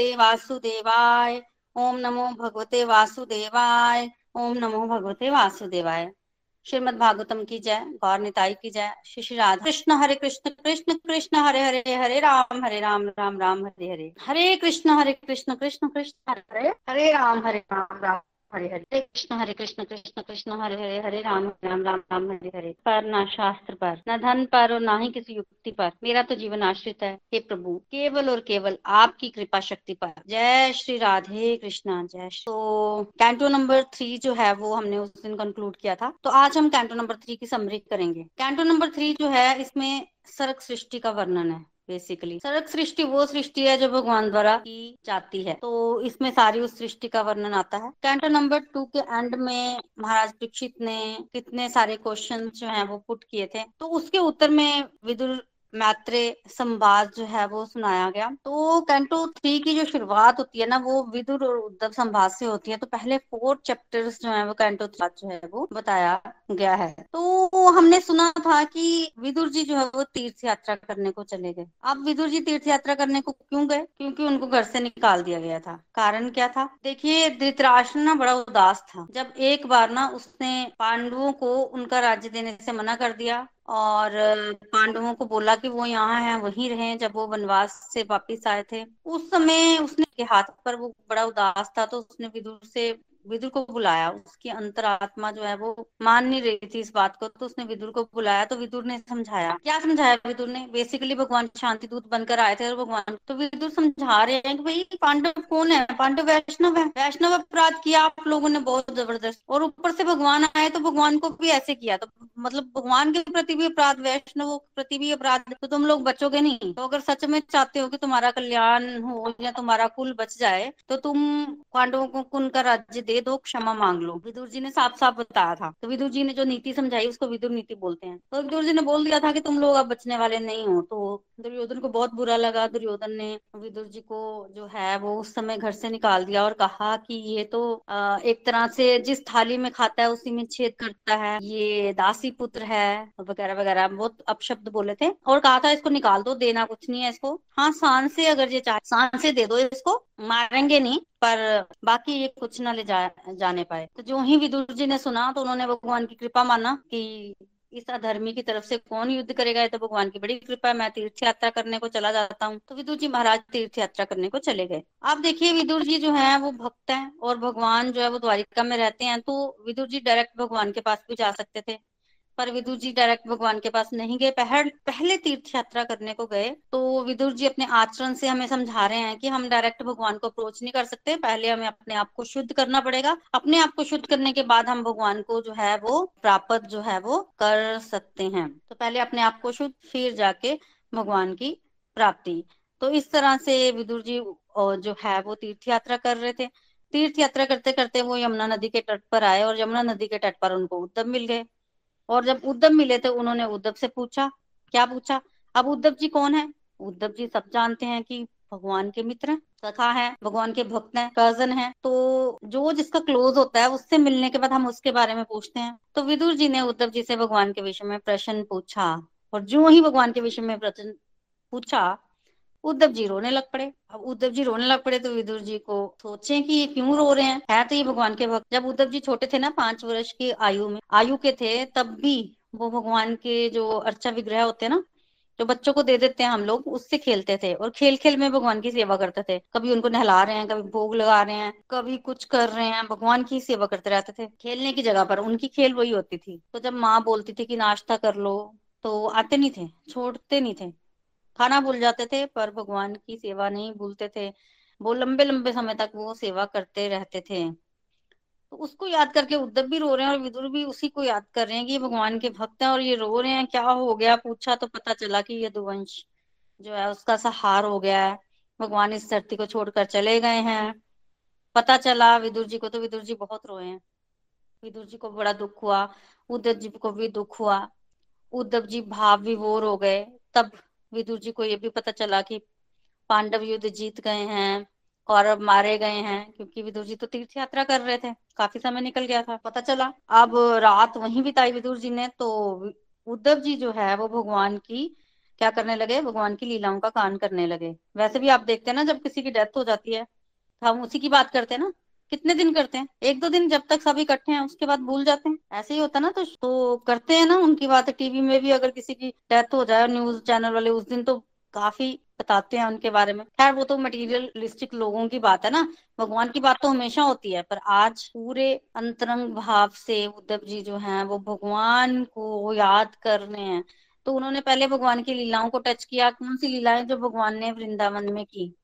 भगवते वासुदेवाय। ओम नमो भगवते वासुदेवाय। ओम नमो भगवते वासुदेवाय। श्रीमद भागवतम की जय, गौर निताई की जय। श्री श्री राधा कृष्ण, हरे कृष्ण कृष्ण कृष्ण, हरे हरे हरे राम हरे राम राम राम, हरे हरे। हरे कृष्ण हरे कृष्ण कृष्ण कृष्ण, हरे हरे राम हरे राम राम। हरे हरे कृष्ण हरे कृष्ण कृष्ण कृष्ण, हरे हरे हरे राम राम राम राम, हरे हरे। पर ना शास्त्र पर, न धन पर और ना ही किसी युक्ति पर मेरा तो जीवन आश्रित है, हे प्रभु। केवल और केवल आपकी कृपा शक्ति पर। जय श्री राधे कृष्णा, जय तो कैंटो नंबर थ्री जो है वो हमने उस दिन कंक्लूड किया था। तो आज हम कैंटो नंबर थ्री की समरी करेंगे। कैंटो नंबर थ्री जो है, इसमें सर्ग सृष्टि का वर्णन है। बेसिकली सर्ग सृष्टि वो सृष्टि है जो भगवान द्वारा की जाती है। तो इसमें सारी उस सृष्टि का वर्णन आता है। कैंटो नंबर टू के एंड में महाराज दीक्षित ने कितने सारे क्वेश्चन जो है वो पुट किए थे। तो उसके उत्तर में विदुर मैत्रे संवाद जो है वो सुनाया गया। तो कैंटो थ्री की जो शुरुआत होती है ना, वो विदुर और उद्धव संवाद से होती है। तो पहले फोर चैप्टर्स जो है वो कैंटो थ्री जो है वो बताया गया है। तो हमने सुना था कि विदुर जी जो है वो तीर्थ यात्रा करने को चले गए। अब विदुर जी तीर्थ यात्रा करने को क्यों गए? क्योंकि उनको घर से निकाल दिया गया था। कारण क्या था? देखिए, धृतराष्ट्र ना बड़ा उदास था। जब एक बार ना उसने पांडवों को उनका राज्य देने से मना कर दिया और पांडवों को बोला कि वो यहाँ है, वहीं रहे। जब वो वनवास से वापिस आए थे, उस समय उसने के हाथ पर वो बड़ा उदास था तो उसने विदुर से विदुर को बुलाया, उसकी अंतरात्मा जो है वो मान नहीं रही थी इस बात को तो उसने विदुर को बुलाया तो विदुर ने समझाया। क्या समझाया विदुर ने? बेसिकली भगवान शांति दूत बनकर आए थे और भगवान तो विदुर समझा रहे हैं कि भाई, पांडव कौन है? पांडव वैष्णव है। वैष्णव अपराध किया आप लोगों ने बहुत ज़बरदस्त। और ऊपर से भगवान आए तो भगवान को भी ऐसे किया। तो मतलब भगवान के प्रति भी अपराध, वैष्णव के प्रति भी अपराध तो तुम लोग बचोगे नहीं। तो अगर सच में चाहते हो कि तुम्हारा कल्याण हो या तुम्हारा कुल बच जाए तो तुम पांडवों को उनका राज्य दे दो, क्षमा मांग लो। विदुर जी ने साफ़ साफ़ बताया था। तो विदुर जी ने जो नीति समझाई, उसको विदुर नीति बोलते हैं। तो विदुर जी ने बोल दिया था कि तुम लोग अब बचने वाले नहीं हो। तो दुर्योधन को बहुत बुरा लगा। दुर्योधन ने विदुर जी को जो है, वो उस समय घर से निकाल दिया और कहा कि ये तो एक तरह से जिस थाली में खाता है, उसी में छेद करता है। ये दासी पुत्र है, वगैरह वगैरह। बहुत अपशब्द बोले थे। और कहा था, इसको निकाल दो, देना कुछ नहीं है इसको। हाँ सांस से अगर ये चाहे, सांस से दे दो इसको। मारेंगे नहीं पर बाकी ये कुछ ना ले जा, जाने पाए। तो जो ही विदुर जी ने सुना तो उन्होंने भगवान की कृपा माना कि इस अधर्मी की तरफ़ से कौन युद्ध करेगा? तो भगवान की बड़ी कृपा मैं तीर्थ यात्रा करने को चला जाता हूँ। तो विदुर जी महाराज तीर्थ यात्रा करने को चले गए। आप देखिए विदुर जी जो है वो भक्त हैं और भगवान जो है वो द्वारिका में रहते हैं। तो विदुर जी डायरेक्ट भगवान के पास भी जा सकते थे। पर विदुर जी डायरेक्ट भगवान के पास नहीं गए। पहल, पहले तीर्थ यात्रा करने को गए तो विदुर जी अपने आचरण से हमें समझा रहे हैं कि हम डायरेक्ट भगवान को अप्रोच नहीं कर सकते। पहले हमें अपने आप को शुद्ध करना पड़ेगा। अपने आप को शुद्ध करने के बाद हम भगवान को जो है वो प्राप्त जो है वो कर सकते हैं। तो पहले अपने आप को शुद्ध फिर जाके भगवान की प्राप्ति। तो इस तरह से विदुर जी जो है वो तीर्थ यात्रा कर रहे थे। तीर्थ यात्रा करते करते वो यमुना नदी के तट पर आए और यमुना नदी के तट पर उनको उद्धव मिल गए। और जब उद्धव मिले थे उन्होंने उद्धव से पूछा, क्या पूछा? अब उद्धव जी कौन है? उद्धव जी सब जानते हैं कि भगवान के मित्र सखा है, भगवान के भक्त हैं कज़न है। तो जो जिसका क्लोज होता है, उससे मिलने के बाद हम उसके बारे में पूछते हैं। तो विदुर जी ने उद्धव जी से भगवान के विषय में प्रश्न पूछा और जो ही भगवान के विषय में प्रश्न पूछा उद्धव जी रोने लग पड़े। अब उद्धव जी रोने लग पड़े तो विदुर जी को सोचे कि ये क्यों रो रहे हैं? है तो ये भगवान के भक्त। जब उद्धव जी छोटे थे ना, पाँच वर्ष की आयु में, आयु के थे, तब भी वो भगवान के जो अर्चा विग्रह होते हैं ना, जो बच्चों को दे देते हैं हम लोग, उससे खेलते थे। और खेल खेल में भगवान की सेवा करते थे। कभी उनको नहला रहे हैं, कभी भोग लगा रहे हैं, कभी कुछ कर रहे हैं। भगवान की सेवा करते रहते थे, खेलने की जगह पर। उनकी खेल वही होती थी। तो जब माँ बोलती थी कि नाश्ता कर लो तो आते नहीं थे, छोड़ते नहीं थे। खाना भूल जाते थे, पर भगवान की सेवा नहीं भूलते थे। वो लंबे लंबे समय तक वो सेवा करते रहते थे। तो उसको याद करके उद्धव भी रो रहे हैं और विदुर भी उसी को याद कर रहे हैं कि ये भगवान के भक्त हैं और ये रो रहे हैं। क्या हो गया? पूछा तो पता चला कि ये दुवंश जो है, उसका सहार हो गया है। भगवान इस धरती को छोड़कर चले गए हैं। पता चला विदुर जी को तो विदुर जी बहुत रोए हैं। विदुर जी को बड़ा दुख हुआ, उद्धव जी को भी दुख हुआ। उद्धव जी भाव विभोर हो गए। तब विदुर जी को ये भी पता चला कि पांडव युद्ध जीत गए हैं कौरव मारे गए हैं, क्योंकि विदुर जी तो तीर्थ यात्रा कर रहे थे, काफ़ी समय निकल गया था, पता चला। अब रात वहीं बिताई विदुर जी ने तो उद्धव जी जो है, वो भगवान की क्या करने लगे? भगवान की लीलाओं का कान करने लगे। वैसे भी आप देखते हैं ना, जब किसी की डेथ हो जाती है तो हम उसी की बात करते हैं ना कितने दिन करते हैं? एक दो दिन जब तक सब इकट्ठे हैं उसके बाद भूल जाते हैं? ऐसे ही होता ना तो, तो करते हैं ना उनकी बात। टीवी में भी अगर किसी की डेथ हो जाए न्यूज़ चैनल वाले उस दिन तो काफ़ी बताते हैं उनके बारे में। खैर वो तो मटीरियलिस्टिक लोगों की बात है ना। भगवान की बात तो हमेशा होती है पर आज पूरे अंतरंग भाव से उद्धव जी जो हैं वो भगवान को याद कर रहे हैं। तो उन्होंने पहले भगवान की लीलाओं को टच किया। कौन सी लीलाएँ जो भगवान ने वृंदावन में की?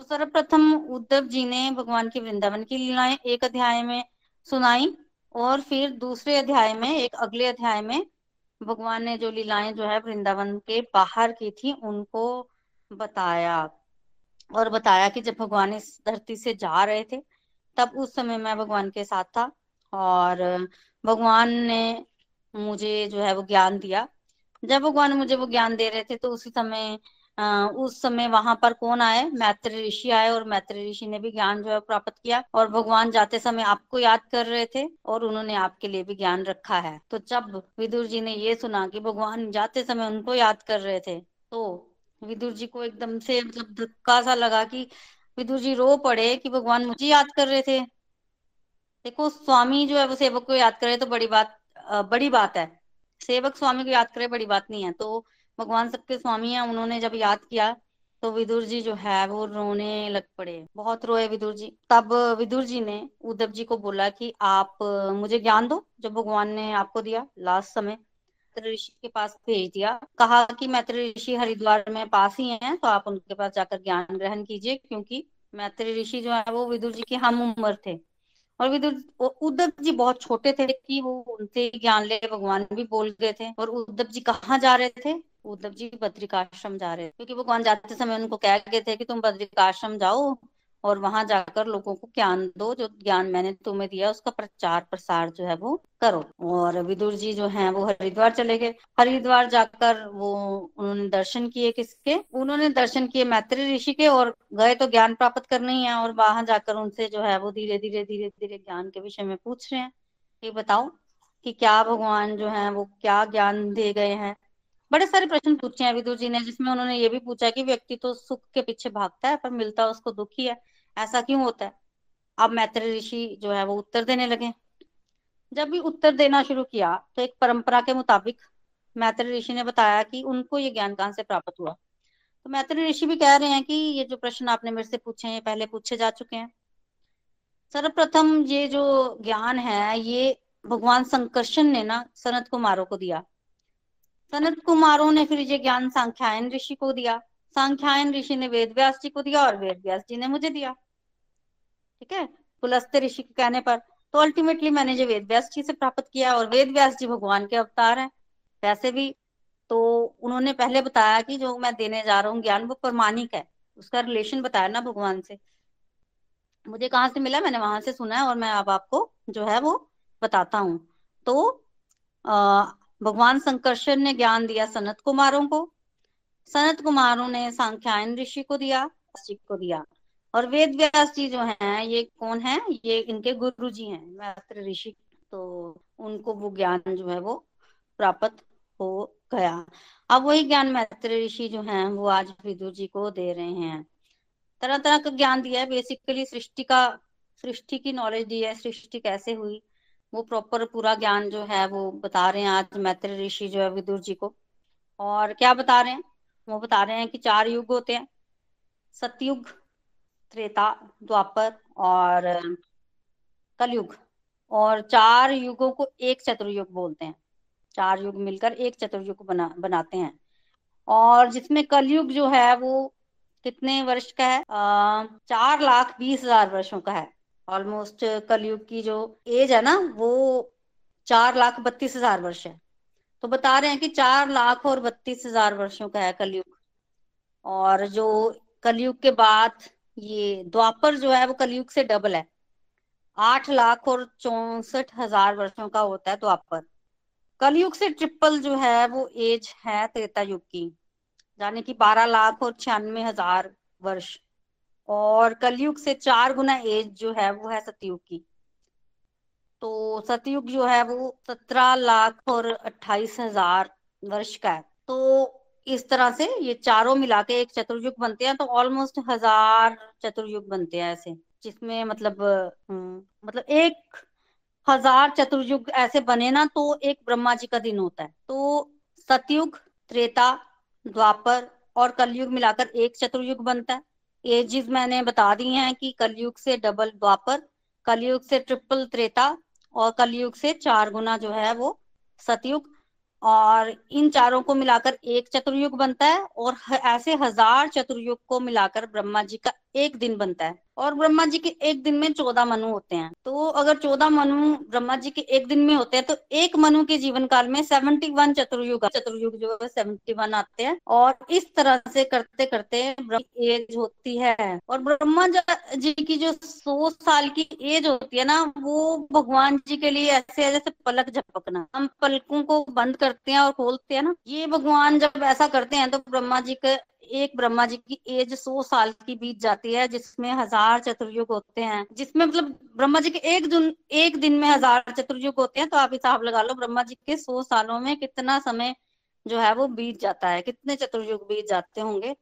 तो सर्वप्रथम उद्धव जी ने भगवान की वृंदावन की लीलाएँ एक अध्याय में सुनाई और फिर दूसरे अध्याय में, एक अगले अध्याय में भगवान ने जो लीलाएँ जो है वृंदावन के बाहर की थी, उनको बताया और बताया कि जब भगवान इस धरती से जा रहे थे, तब उस समय मैं भगवान के साथ था और भगवान ने मुझे जो है वो ज्ञान दिया। जब भगवान मुझे वो ज्ञान दे रहे थे तो उसी समय उस समय वहाँ पर कौन आए? मैत्र ऋषि आए और मैत्री ऋषि ने भी ज्ञान जो है प्राप्त किया और भगवान जाते समय आपको याद कर रहे थे और उन्होंने आपके लिए भी ज्ञान रखा है। तो जब विदुर जी ने ये सुना कि भगवान जाते समय उनको याद कर रहे थे तो विदुर जी को एकदम से मतलब धक्का सा लगा कि विदुर जी रो पड़े कि भगवान मुझे याद कर रहे थे। देखो, स्वामी जो है वो सेवक को याद करे तो बड़ी बात बड़ी बात है। सेवक स्वामी को याद करे बड़ी बात नहीं है। तो भगवान सबके स्वामी है, उन्होंने जब याद किया तो विदुर जी जो है, वो रोने लग पड़े। बहुत रोए विदुर जी। तब विदुर जी ने उद्धव जी को बोला कि आप, मुझे ज्ञान दो जो भगवान ने आपको दिया लास्ट समय। ऋषि के पास भेज दिया। कहा कि मैत्री ऋषि हरिद्वार में पास ही हैं तो आप उनके पास जाकर ज्ञान ग्रहण कीजिए, क्योंकि मैत्री ऋषि जो है, वो विदुर जी के हम उम्र थे। और विदुर उद्धव जी बहुत छोटे थे, कि वो उनसे ज्ञान ले, भगवान भी बोल गए थे। और उद्धव जी कहाँ जा रहे थे? उद्धव जी बद्रिकाश्रम जा रहे क्योंकि भगवान जाते समय उनको कह गए थे कि तुम बद्रिकाश्रम जाओ और वहाँ जाकर लोगों को ज्ञान दो, जो ज्ञान मैंने तुम्हें दिया उसका प्रचार प्रसार जो है वो करो। और विदुर जी जो हैं, वो हरिद्वार चले गए। हरिद्वार जाकर वो, उन्होंने दर्शन किए किसके? उन्होंने दर्शन किए मैत्री ऋषि के और गए तो ज्ञान प्राप्त करने ही है और वहाँ जाकर उनसे जो है वो धीरे धीरे धीरे धीरे ज्ञान के विषय में पूछ रहे हैं। ये बताओ कि क्या भगवान जो है, वो क्या ज्ञान दे गए हैं? बड़े सारे प्रश्न पूछे हैं विदुर जी ने, जिसमें उन्होंने ये भी पूछा कि व्यक्ति तो सुख के पीछे भागता है, पर मिलता उसको दुख ही। ऐसा क्यों होता है? अब मैत्री ऋषि जो है वो उत्तर देने लगे। जब भी उत्तर देना शुरू किया तो एक परंपरा के मुताबिक मैत्री ऋषि ने बताया कि उनको ये ज्ञान कहाँ से प्राप्त हुआ। तो मैत्री ऋषि भी कह रहे हैं कि ये जो प्रश्न आपने मेरे से पूछे हैं पहले पूछे जा चुके हैं। सर्वप्रथम ये जो ज्ञान है, ये भगवान संकर्षण ने ना सनत कुमारों को दिया। सनत कुमारों ने फिर ये ज्ञान सांख्यायन ऋषि को दिया। सांख्यायन ऋषि ने वेद व्यास जी को दिया और वेद व्यास जी ने मुझे दिया। ठीक है? पुलस्ते ऋषि के कहने पर तो अल्टीमेटली मैंने जो वेद व्यास जी से प्राप्त किया और वेद व्यास जी भगवान के अवतार हैं। वैसे भी तो उन्होंने पहले बताया कि जो मैं देने जा रहा हूँ ज्ञान, वो प्रमाणिक है। उसका रिलेशन बताया ना भगवान से। मुझे कहाँ से मिला? मैंने वहाँ से सुना है और मैं अब आपको जो है वो बताता हूँ। तो भगवान संकर्षण ने ज्ञान दिया सनत कुमारों को। सनत कुमारों ने सांख्यायन ऋषि को दिया को दिया। और वेद व्यास जी जो हैं, ये कौन है? ये इनके गुरु जी हैं, मैत्र ऋषि। तो उनको वो ज्ञान जो है वो प्राप्त हो गया। अब वही ज्ञान मैत्र ऋषि जो हैं, वो आज विदुर जी को दे रहे हैं। तरह तरह का ज्ञान दिया है। बेसिकली सृष्टि का, सृष्टि की नॉलेज दी है। सृष्टि कैसे हुई? वो प्रॉपर पूरा ज्ञान जो है वो बता रहे हैं आज मैत्री ऋषि जो है विदुर जी को। और क्या बता रहे हैं? वो बता रहे हैं कि चार युग होते हैं। सतयुग त्रेता द्वापर और कलयुग। और चार युगों को एक चतुर्युग बोलते हैं। चार युग मिलकर एक चतुर्युग बना बनाते हैं। और जिसमें कलयुग जो है वो कितने वर्ष का है? आ, चार लाख बीस हज़ार वर्षों का है। ऑलमोस्ट कलयुग की जो एज है ना, वो चार लाख बत्तीस हज़ार वर्ष है। तो बता रहे हैं कि चार लाख और बत्तीस हज़ार वर्षों का है कलयुग। और जो कलयुग के बाद ये द्वापर जो है, वो कलयुग से डबल है। आठ लाख और चौसठ हज़ार वर्षों का होता है द्वापर। कलयुग से ट्रिपल जो है, वो एज है त्रेता युग की। यानी कि बारह लाख और छियानवे हज़ार वर्ष। और कलयुग से चार गुना एज जो है वो है सतयुग की। तो सतयुग जो है वो सत्रह लाख और अट्ठाईस हज़ार वर्ष का है। तो इस तरह से ये चारों मिला के एक चतुर्युग बनते हैं तो ऑलमोस्ट हज़ार चतुर्युग बनते हैं ऐसे जिसमें मतलब हम्म, मतलब एक हज़ार चतुर्युग ऐसे बने ना तो एक ब्रह्मा जी का दिन होता है। तो सतयुग त्रेता द्वापर और कलयुग मिलाकर एक चतुर्युग बनता है। एजिस मैंने बता दी हैं कि कलयुग से डबल द्वापर, कलयुग से ट्रिपल त्रेता और कलयुग से चार गुना जो है वो सतयुग। और इन चारों को मिलाकर एक चतुर्युग बनता है और ऐसे हज़ार चतुर्युग को मिलाकर ब्रह्मा जी का एक दिन बनता है। और ब्रह्मा जी के एक दिन में चौदह मनु होते हैं। तो अगर चौदह मनु ब्रह्मा जी के एक दिन में होते हैं तो एक मनु के जीवन काल में सेवेंटी वन चतुर्युग चतुर्युग जो है सेवेंटी वन आते हैं। और इस तरह से करते करते एज होती है। और ब्रह्मा जी की जो सौ साल की एज होती है ना, वो भगवान जी के लिए ऐसे है, जैसे पलक झपकना। हम पलकों को बंद करते हैं और खोलते हैं ना। ये भगवान जब ऐसा करते हैं तो ब्रह्मा जी के एक ब्रह्मा जी की एज सौ साल की बीत जाती है, जिसमें हज़ार चतुर्युग होते हैं। जिसमें मतलब ब्रह्मा जी के एक दिन एक दिन में हज़ार चतुर्युग होते हैं तो आप हिसाब लगा लो, ब्रह्मा जी के सौ सालों में कितना समय जो है वो बीत जाता है, कितने चतुर्युग बीत जाते होंगे।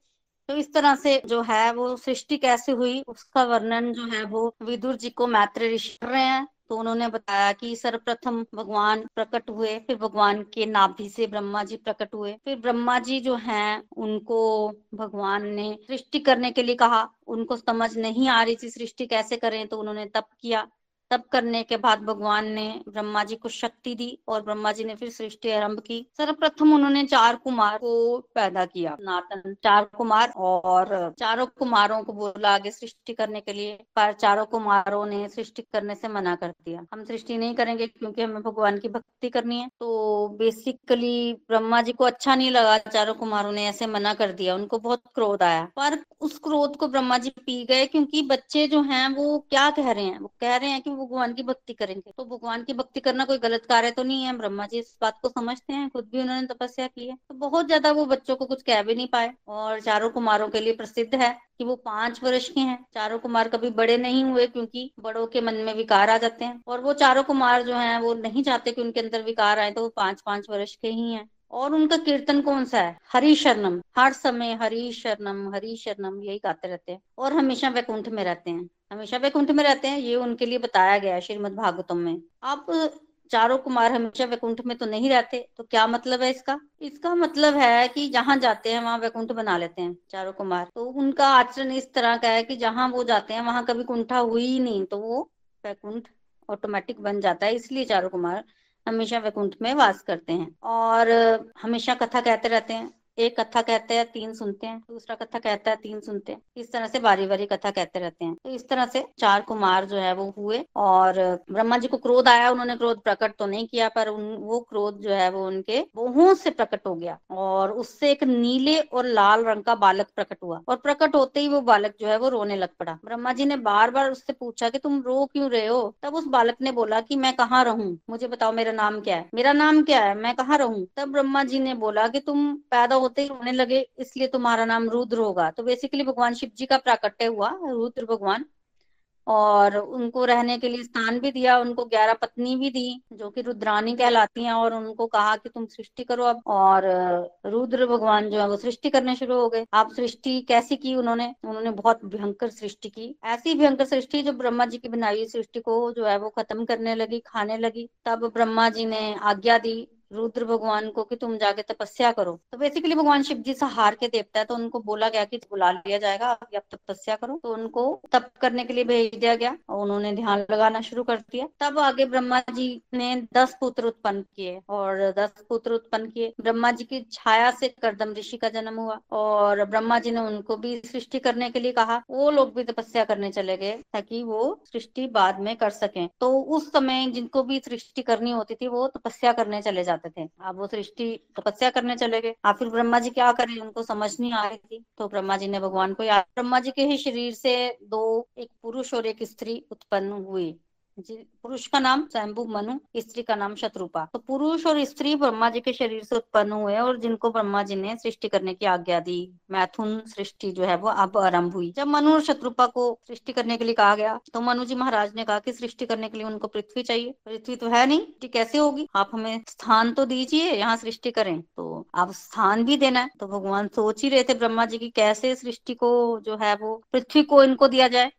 तो इस तरह से जो है वो सृष्टि कैसे हुई, उसका वर्णन जो है वो विदुर जी को मैत्र ऋषि कर रहे हैं। तो उन्होंने बताया कि सर्वप्रथम भगवान प्रकट हुए, फिर भगवान के नाभि से ब्रह्मा जी प्रकट हुए, फिर ब्रह्मा जी जो हैं, उनको भगवान ने सृष्टि करने के लिए कहा। उनको समझ नहीं आ रही थी सृष्टि कैसे करें तो उन्होंने तप किया। तब करने के बाद भगवान ने ब्रह्मा जी को शक्ति दी और ब्रह्मा जी ने फिर सृष्टि आरंभ की। सर्वप्रथम उन्होंने चार कुमार को पैदा किया, नातन। चार कुमार और चारों कुमारों को बोला आगे सृष्टि करने के लिए। पर चारों कुमारों ने सृष्टि करने से मना कर दिया। हम सृष्टि नहीं करेंगे क्योंकि हमें भगवान की भक्ति करनी है। तो बेसिकली ब्रह्मा जी को अच्छा नहीं लगा, चारों कुमारों ने ऐसे मना कर दिया। उनको बहुत क्रोध आया। पर उस क्रोध को ब्रह्मा जी पी गए क्योंकि बच्चे जो हैं वो क्या कह रहे हैं? वो कह रहे हैं कि भगवान की भक्ति करेंगे। तो भगवान की भक्ति करना कोई गलत कार्य तो नहीं है ब्रह्मा जी इस बात को समझते हैं, खुद भी उन्होंने तपस्या की है। तो बहुत ज़्यादा वो बच्चों को कुछ कह भी नहीं पाए और चारों कुमारों के लिए प्रसिद्ध है कि वो पाँच वर्ष के हैं। चारों कुमार कभी बड़े नहीं हुए क्योंकि बड़ों के मन में विकार आ जाते हैं। और वो चारों कुमार जो हैं, वो नहीं चाहते कि उनके अंदर विकार आए तो वो पाँच पाँच वर्ष के ही हैं। और उनका कीर्तन कौन सा है? हरि शरणम। हर समय हरी शरणम हरी शरणम, यही गाते रहते हैं। और हमेशा वैकुंठ में रहते हैं। हमेशा वैकुंठ में रहते हैं, ये उनके लिए बताया गया है श्रीमद भागवतम में। अब चारों कुमार हमेशा वैकुंठ में तो नहीं रहते तो क्या मतलब है इसका? इसका मतलब है कि जहाँ जाते हैं, वहाँ वैकुंठ बना लेते हैं चारों कुमार। तो उनका आचरण इस तरह का है कि जहाँ वो जाते हैं, वहाँ कभी कुंठा हुई ही नहीं तो वो वैकुंठ ऑटोमेटिक बन जाता है, इसलिए चारों कुमार हमेशा वैकुंठ में वास करते हैं और हमेशा कथा कहते रहते हैं। एक कथा कहते हैं, तीन सुनते हैं, दूसरा कथा कहता है, तीन सुनते हैं। इस तरह से बारी बारी कथा कहते रहते हैं। तो इस तरह से चार कुमार जो है वो हुए और ब्रह्मा जी को क्रोध आया, उन्होंने क्रोध प्रकट तो नहीं किया, पर उन, वो क्रोध जो है वो उनके बहुओं से प्रकट हो गया और उससे एक नीले और लाल रंग का बालक प्रकट हुआ और प्रकट होते ही वो बालक जो है वो रोने लग पड़ा। ब्रह्मा जी ने बार बार उससे पूछा कि तुम रो क्यों रहे हो? तब उस बालक ने बोला कि मैं कहाँ रहूँ? मुझे बताओ मेरा नाम क्या है? मेरा नाम क्या है? मैं कहाँ रहूँ? तब ब्रह्मा जी ने बोला कि तुम पैदा होते ही रोने लगे, इसलिए तुम्हारा नाम रुद्र होगा। तो बेसिकली भगवान शिव जी का प्राकट्य हुआ, रुद्र भगवान। और उनको रहने के लिए स्थान भी दिया, उनको ग्यारह पत्नी भी दी, जो कि रुद्रानी कहलाती हैं, और उनको कहा कि तुम सृष्टि करो अब। और रुद्र भगवान जो है, वो सृष्टि करने शुरू हो गए। आप सृष्टि कैसी की उन्होंने? उन्होंने बहुत भयंकर सृष्टि की। ऐसी भयंकर सृष्टि जो ब्रह्मा जी की बनाई सृष्टि को जो है, वो खत्म करने लगी, खाने लगी। तब ब्रह्मा जी ने आज्ञा दी रुद्र भगवान को कि तुम जाके तपस्या करो। तो बेसिकली भगवान शिव जी सहार के देवता है तो उनको बोला गया कि बुला लिया जाएगा आप तपस्या करो। तो उनको तप करने के लिए भेज दिया गया और उन्होंने ध्यान लगाना शुरू कर दिया। तब आगे ब्रह्मा जी ने दस पुत्र उत्पन्न किए और दस पुत्र उत्पन्न किए। ब्रह्मा जी की छाया से करदम ऋषि का जन्म हुआ और ब्रह्मा जी ने उनको भी सृष्टि करने के लिए कहा। वो लोग भी तपस्या करने चले गए ताकि वो सृष्टि बाद में कर सके। तो उस समय जिनको भी सृष्टि करनी होती थी, वो तपस्या करने चले जाते थे। अब वो सृष्टि तपस्या करने चले गए। आप फिर ब्रह्मा जी क्या करें? उनको समझ नहीं आ रही थी। तो ब्रह्मा जी ने भगवान को याद ब्रह्मा जी के ही शरीर से दो एक पुरुष और एक स्त्री उत्पन्न हुई। पुरुष का नाम स्वयंभू मनु, स्त्री का नाम शत्रुपा। तो पुरुष और स्त्री ब्रह्मा जी के शरीर से उत्पन्न हुए और जिनको ब्रह्मा जी ने सृष्टि करने की आज्ञा दी। मैथुन सृष्टि जो है वो अब आरंभ हुई। जब मनु और शत्रुपा को सृष्टि करने के लिए कहा गया तो मनु जी महाराज ने कहा कि सृष्टि करने के लिए उनको पृथ्वी चाहिए। पृथ्वी तो है नहीं सृष्टि कैसे होगी? आप हमें स्थान तो दीजिए, यहाँ सृष्टि करें। तो आप स्थान भी देना है। तो भगवान सोच ही रहे थे ब्रह्मा जी की कैसे सृष्टि को जो है वो, पृथ्वी को इनको दिया जाए।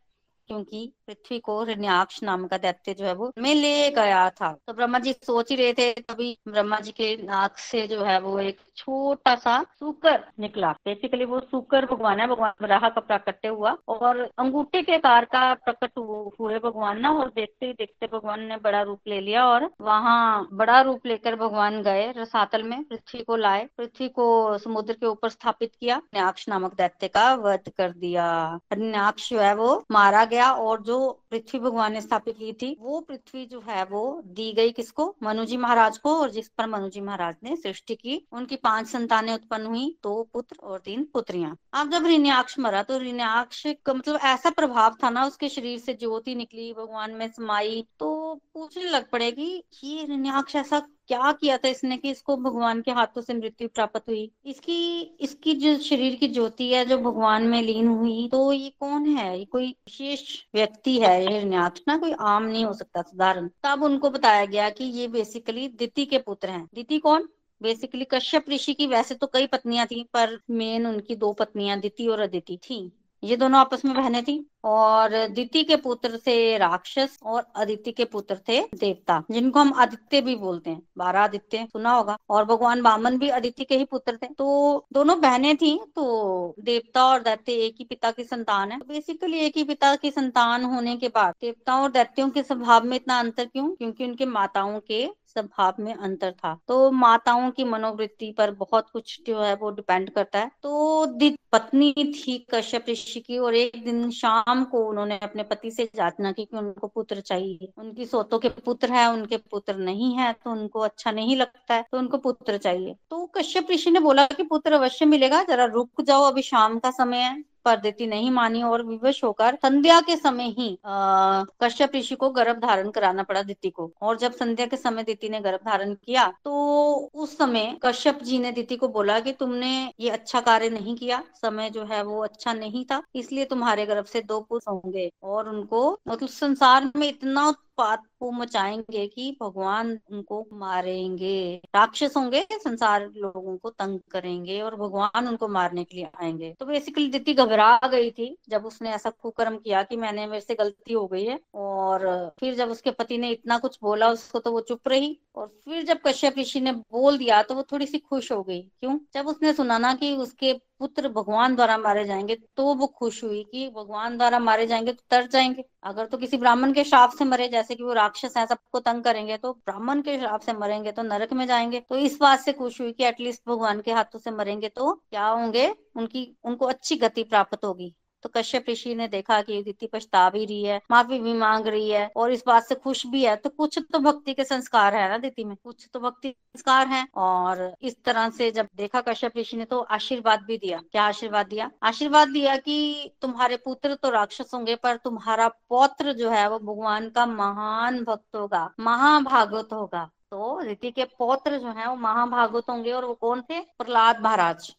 क्योंकि पृथ्वी को हिरण्याक्ष नाम का दैत्य जो है वो में ले गया था। तो ब्रह्मा जी सोच ही रहे थे, तभी ब्रह्मा जी के नाक से जो है वो एक छोटा सा सुकर निकला। बेसिकली वो सुकर भगवान है, भगवान वराह का प्राकट्य हुआ और अंगूठे के कार का प्रकट हुए भगवान ना, और देखते ही देखते भगवान ने बड़ा रूप ले लिया और वहाँ बड़ा रूप लेकर भगवान गए, रसातल में पृथ्वी को लाए, पृथ्वी को समुद्र के ऊपर स्थापित किया न्याक्ष नामक दैत्य का वध कर दिया। न्याक्ष जो है वो मारा गया और जो पृथ्वी भगवान ने स्थापित की थी, वो पृथ्वी जो है, वो दी गई किसको? मनुजी महाराज को, और जिस पर मनुजी महाराज ने सृष्टि की, उनकी पाँच संतानें उत्पन्न हुई, दो पुत्र और तीन पुत्रियाँ। अब जब ऋण्याक्ष मरा तो ऋण्याक्ष का मतलब ऐसा प्रभाव था ना, उसके शरीर से ज्योति निकली, भगवान में समाई तो पूछने लग पड़ेगी ये ऋण्याक्ष ऐसा क्या किया था इसने कि इसको भगवान के हाथों से मृत्यु प्राप्त हुई? इसकी इसकी जो शरीर की ज्योति है, जो भगवान में लीन हुई तो ये कौन है? ये कोई विशेष व्यक्ति है, ये ना कोई आम नहीं हो सकता, साधारण। तब उनको बताया गया कि ये बेसिकली दिति के पुत्र हैं। दिति कौन? बेसिकली कश्यप ऋषि की, वैसे तो कई पत्नियाँ थी, पर मेन उनकी दो पत्नियाँ, दिति और अदिति, थी। ये दोनों आपस में बहनें थी और दिति के पुत्र थे राक्षस और अदिति के पुत्र थे देवता, जिनको हम आदित्य भी बोलते हैं, बारह आदित्य सुना होगा। और भगवान बामन भी अदिति के ही पुत्र थे। तो दोनों बहनें थी तो देवता और दैत्य एक ही पिता की संतान है। बेसिकली एक ही पिता की संतान होने के बाद देवताओं और दैत्यों के स्वभाव में इतना अंतर क्यों? क्योंकि उनके माताओं के स्वभाव में अंतर था। तो माताओं की मनोवृत्ति पर बहुत कुछ जो है वो डिपेंड करता है। तो पत्नी थी कश्यप ऋषि की और एक दिन शाम को उन्होंने अपने पति से जांचना की कि उनको पुत्र चाहिए। उनकी सोतों के पुत्र है, उनके पुत्र नहीं है तो उनको अच्छा नहीं लगता है तो उनको पुत्र चाहिए। तो कश्यप ऋषि ने बोला कि पुत्र अवश्य मिलेगा, जरा रुक जाओ, अभी शाम का समय है। पर दिति, नहीं मानी और विवश होकर संध्या के समय ही कश्यप ऋषि को गर्भ धारण कराना पड़ा दिति को। और जब संध्या के समय दिति ने गर्भ धारण किया तो उस समय कश्यप जी ने दिति को बोला कि तुमने ये अच्छा कार्य नहीं किया, समय जो है वो अच्छा नहीं था, इसलिए तुम्हारे गर्भ से दो पुत्र होंगे। और उनको मतलब संसार में इतना उत्पात को मचाएँगे कि भगवान उनको मारेंगे, राक्षस होंगे, संसार लोगों को तंग करेंगे और भगवान उनको मारने के लिए आएँगे। तो बेसिकली दिति घबरा गई थी जब उसने ऐसा कुकर्म किया कि मैंने, मेरे से गलती हो गई है और फिर जब उसके पति ने इतना कुछ बोला उसको तो वो चुप रही और फिर जब कश्यप ऋषि ने बोल दिया तो वो थोड़ी सी खुश हो गई। क्यों? जब उसने सुना ना कि उसके पुत्र भगवान द्वारा मारे जाएँगे तो वो खुश हुई कि भगवान द्वारा मारे जाएँगे तो तर जाएँगे। अगर तो किसी ब्राह्मण के श्राप से मरे, जैसे कि वो राक्षस हैं, सबको तंग करेंगे तो ब्राह्मण के श्राप से मरेंगे तो नरक में जाएँगे। तो इस बात से खुश हुई कि एटलीस्ट भगवान के हाथों से मरेंगे तो क्या होंगे? उनकी, उनको अच्छी गति प्राप्त होगी। तो कश्यप ऋषि ने देखा कि दिति पछता भी रही है, माफ़ी भी मांग रही है और इस बात से खुश भी है। तो कुछ तो भक्ति के संस्कार है ना दिति में? कुछ तो भक्ति संस्कार है और इस तरह से जब देखा कश्यप ऋषि ने तो आशीर्वाद भी दिया। क्या आशीर्वाद दिया? आशीर्वाद दिया कि तुम्हारे पुत्र तो राक्षस होंगे, पर तुम्हारा पौत्र जो है वो भगवान का महान भक्त होगा, महाभागवत होगा। तो रीति के पौत्र जो है वो महाभागवत होंगे और वो कौन थे? प्रहलाद महाराज।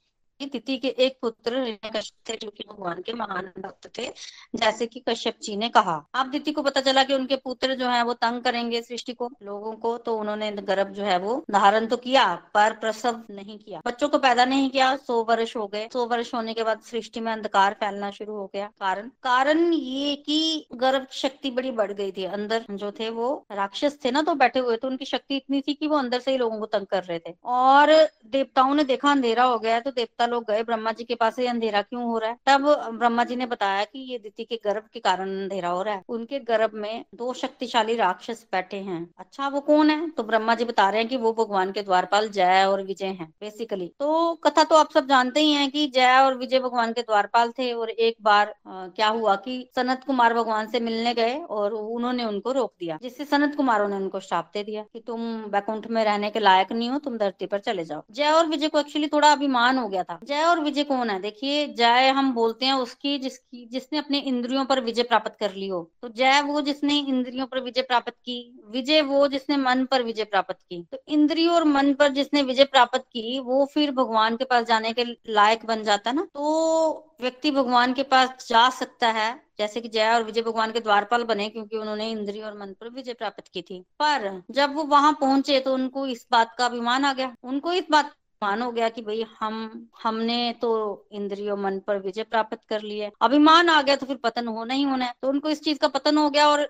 तिथि के एक पुत्र कश्यप थे जो कि भगवान के महान भक्त थे, जैसे कि कश्यप जी ने कहा। अब दिति को पता चला कि उनके पुत्र जो है वो तंग करेंगे सृष्टि को, लोगों को तो उन्होंने गर्भ जो है वो धारण तो किया, पर प्रसव नहीं किया। बच्चों को पैदा नहीं किया, सौ वर्ष हो गए। सौ वर्ष होने के बाद सृष्टि में अंधकार फैलना शुरू हो गया। कारण? कारण ये कि गर्भ शक्ति बड़ी बढ़ गई थी। अंदर जो थे वो राक्षस थे ना तो बैठे हुए थे, उनकी शक्ति इतनी थी कि वो अंदर से ही लोगों को तंग कर रहे थे। और देवताओं ने देखा, अंधेरा हो गया तो देवता लोग गए, ब्रह्मा जी के पास ये अंधेरा क्यों हो रहा है? तब ब्रह्मा जी ने बताया कि ये दिति के गर्भ के कारण अंधेरा हो रहा है। उनके गर्भ में दो शक्तिशाली राक्षस बैठे हैं। अच्छा वो कौन है? तो ब्रह्मा जी बता रहे हैं कि वो भगवान के द्वारपाल जय और विजय हैं बेसिकली तो कथा तो आप सब जानते ही हैं कि जय और विजय भगवान के द्वारपाल थे और एक बार क्या हुआ कि सनत कुमार भगवान से मिलने गए और उन्होंने उनको रोक दिया, जिससे सनत कुमारों ने उनको श्राप दे दिया कि तुम बैकुंठ में रहने के लायक नहीं हो, तुम धरती पर चले जाओ। जय और विजय को एक्चुअली थोड़ा अभिमान हो गया था। जय और विजय कौन है। देखिए, जय हम बोलते हैं उसकी जिसकी, जिसने अपने इंद्रियों पर विजय प्राप्त कर ली हो। तो जय वो जिसने इंद्रियों पर विजय प्राप्त की, विजय वो जिसने मन पर विजय प्राप्त की। तो इंद्रियों और मन पर जिसने विजय प्राप्त की, वो फिर भगवान के पास जाने के लायक बन जाता ना। तो व्यक्ति भगवान के पास जा सकता है, जैसे कि जया और विजय भगवान के द्वारपाल बने क्योंकि उन्होंने इंद्रिय और मन पर विजय प्राप्त की थी। पर जब वो वहाँ पहुँचे तो उनको इस बात का अभिमान आ गया। उनको इस बात अभिमान हो गया कि भाई हम, हमने तो इंद्रियों मन पर विजय प्राप्त कर लिए। अभिमान आ गया तो फिर पतन होना ही होना है। तो उनको इस चीज़ का पतन हो गया और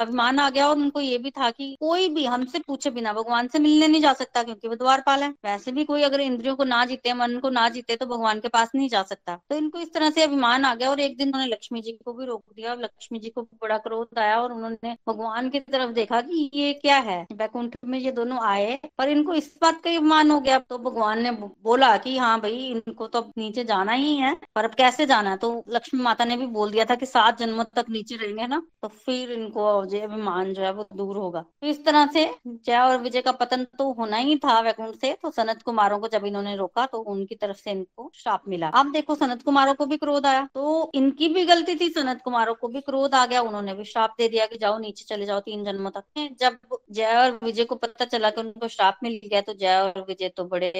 अभिमान आ गया और उनको ये भी था कि कोई भी हमसे पूछे बिना, भगवान से मिलने नहीं जा सकता क्योंकि वो द्वारपाल है। वैसे भी कोई अगर इंद्रियों को ना जीते, मन को ना जीते तो भगवान के पास नहीं जा सकता। तो इनको इस तरह से अभिमान आ गया और एक दिन उन्होंने लक्ष्मी जी को भी रोक दिया। और लक्ष्मी जी को बड़ा क्रोध आया और उन्होंने भगवान की तरफ़ देखा कि ये क्या है? वैकुंठ में ये दोनों आए, पर इनको इस बात का अभिमान हो गया। तो भगवान भगवान ने बोला कि हाँ भाई, इनको तो अब नीचे जाना ही है, पर अब कैसे जाना है? तो लक्ष्मी माता ने भी बोल दिया था कि सात जन्मों तक नीचे रहेंगे ना तो फिर इनको जय अभिमान जो है वो दूर होगा। तो इस तरह से जय और विजय का पतन तो होना ही था वैकुंठ से तो सनत कुमारों को जब इन्होंने रोका तो उनकी तरफ़ से इनको श्राप मिला। अब देखो, सनत कुमारों को भी क्रोध आया तो इनकी भी गलती थी, सनत कुमारों को भी क्रोध आ गया, उन्होंने भी श्राप दे दिया कि जाओ, नीचे चले जाओ तीन जन्मों तक। जब जय और विजय को पता चला कि उनको श्राप मिल गया तो जय और विजय तो बड़े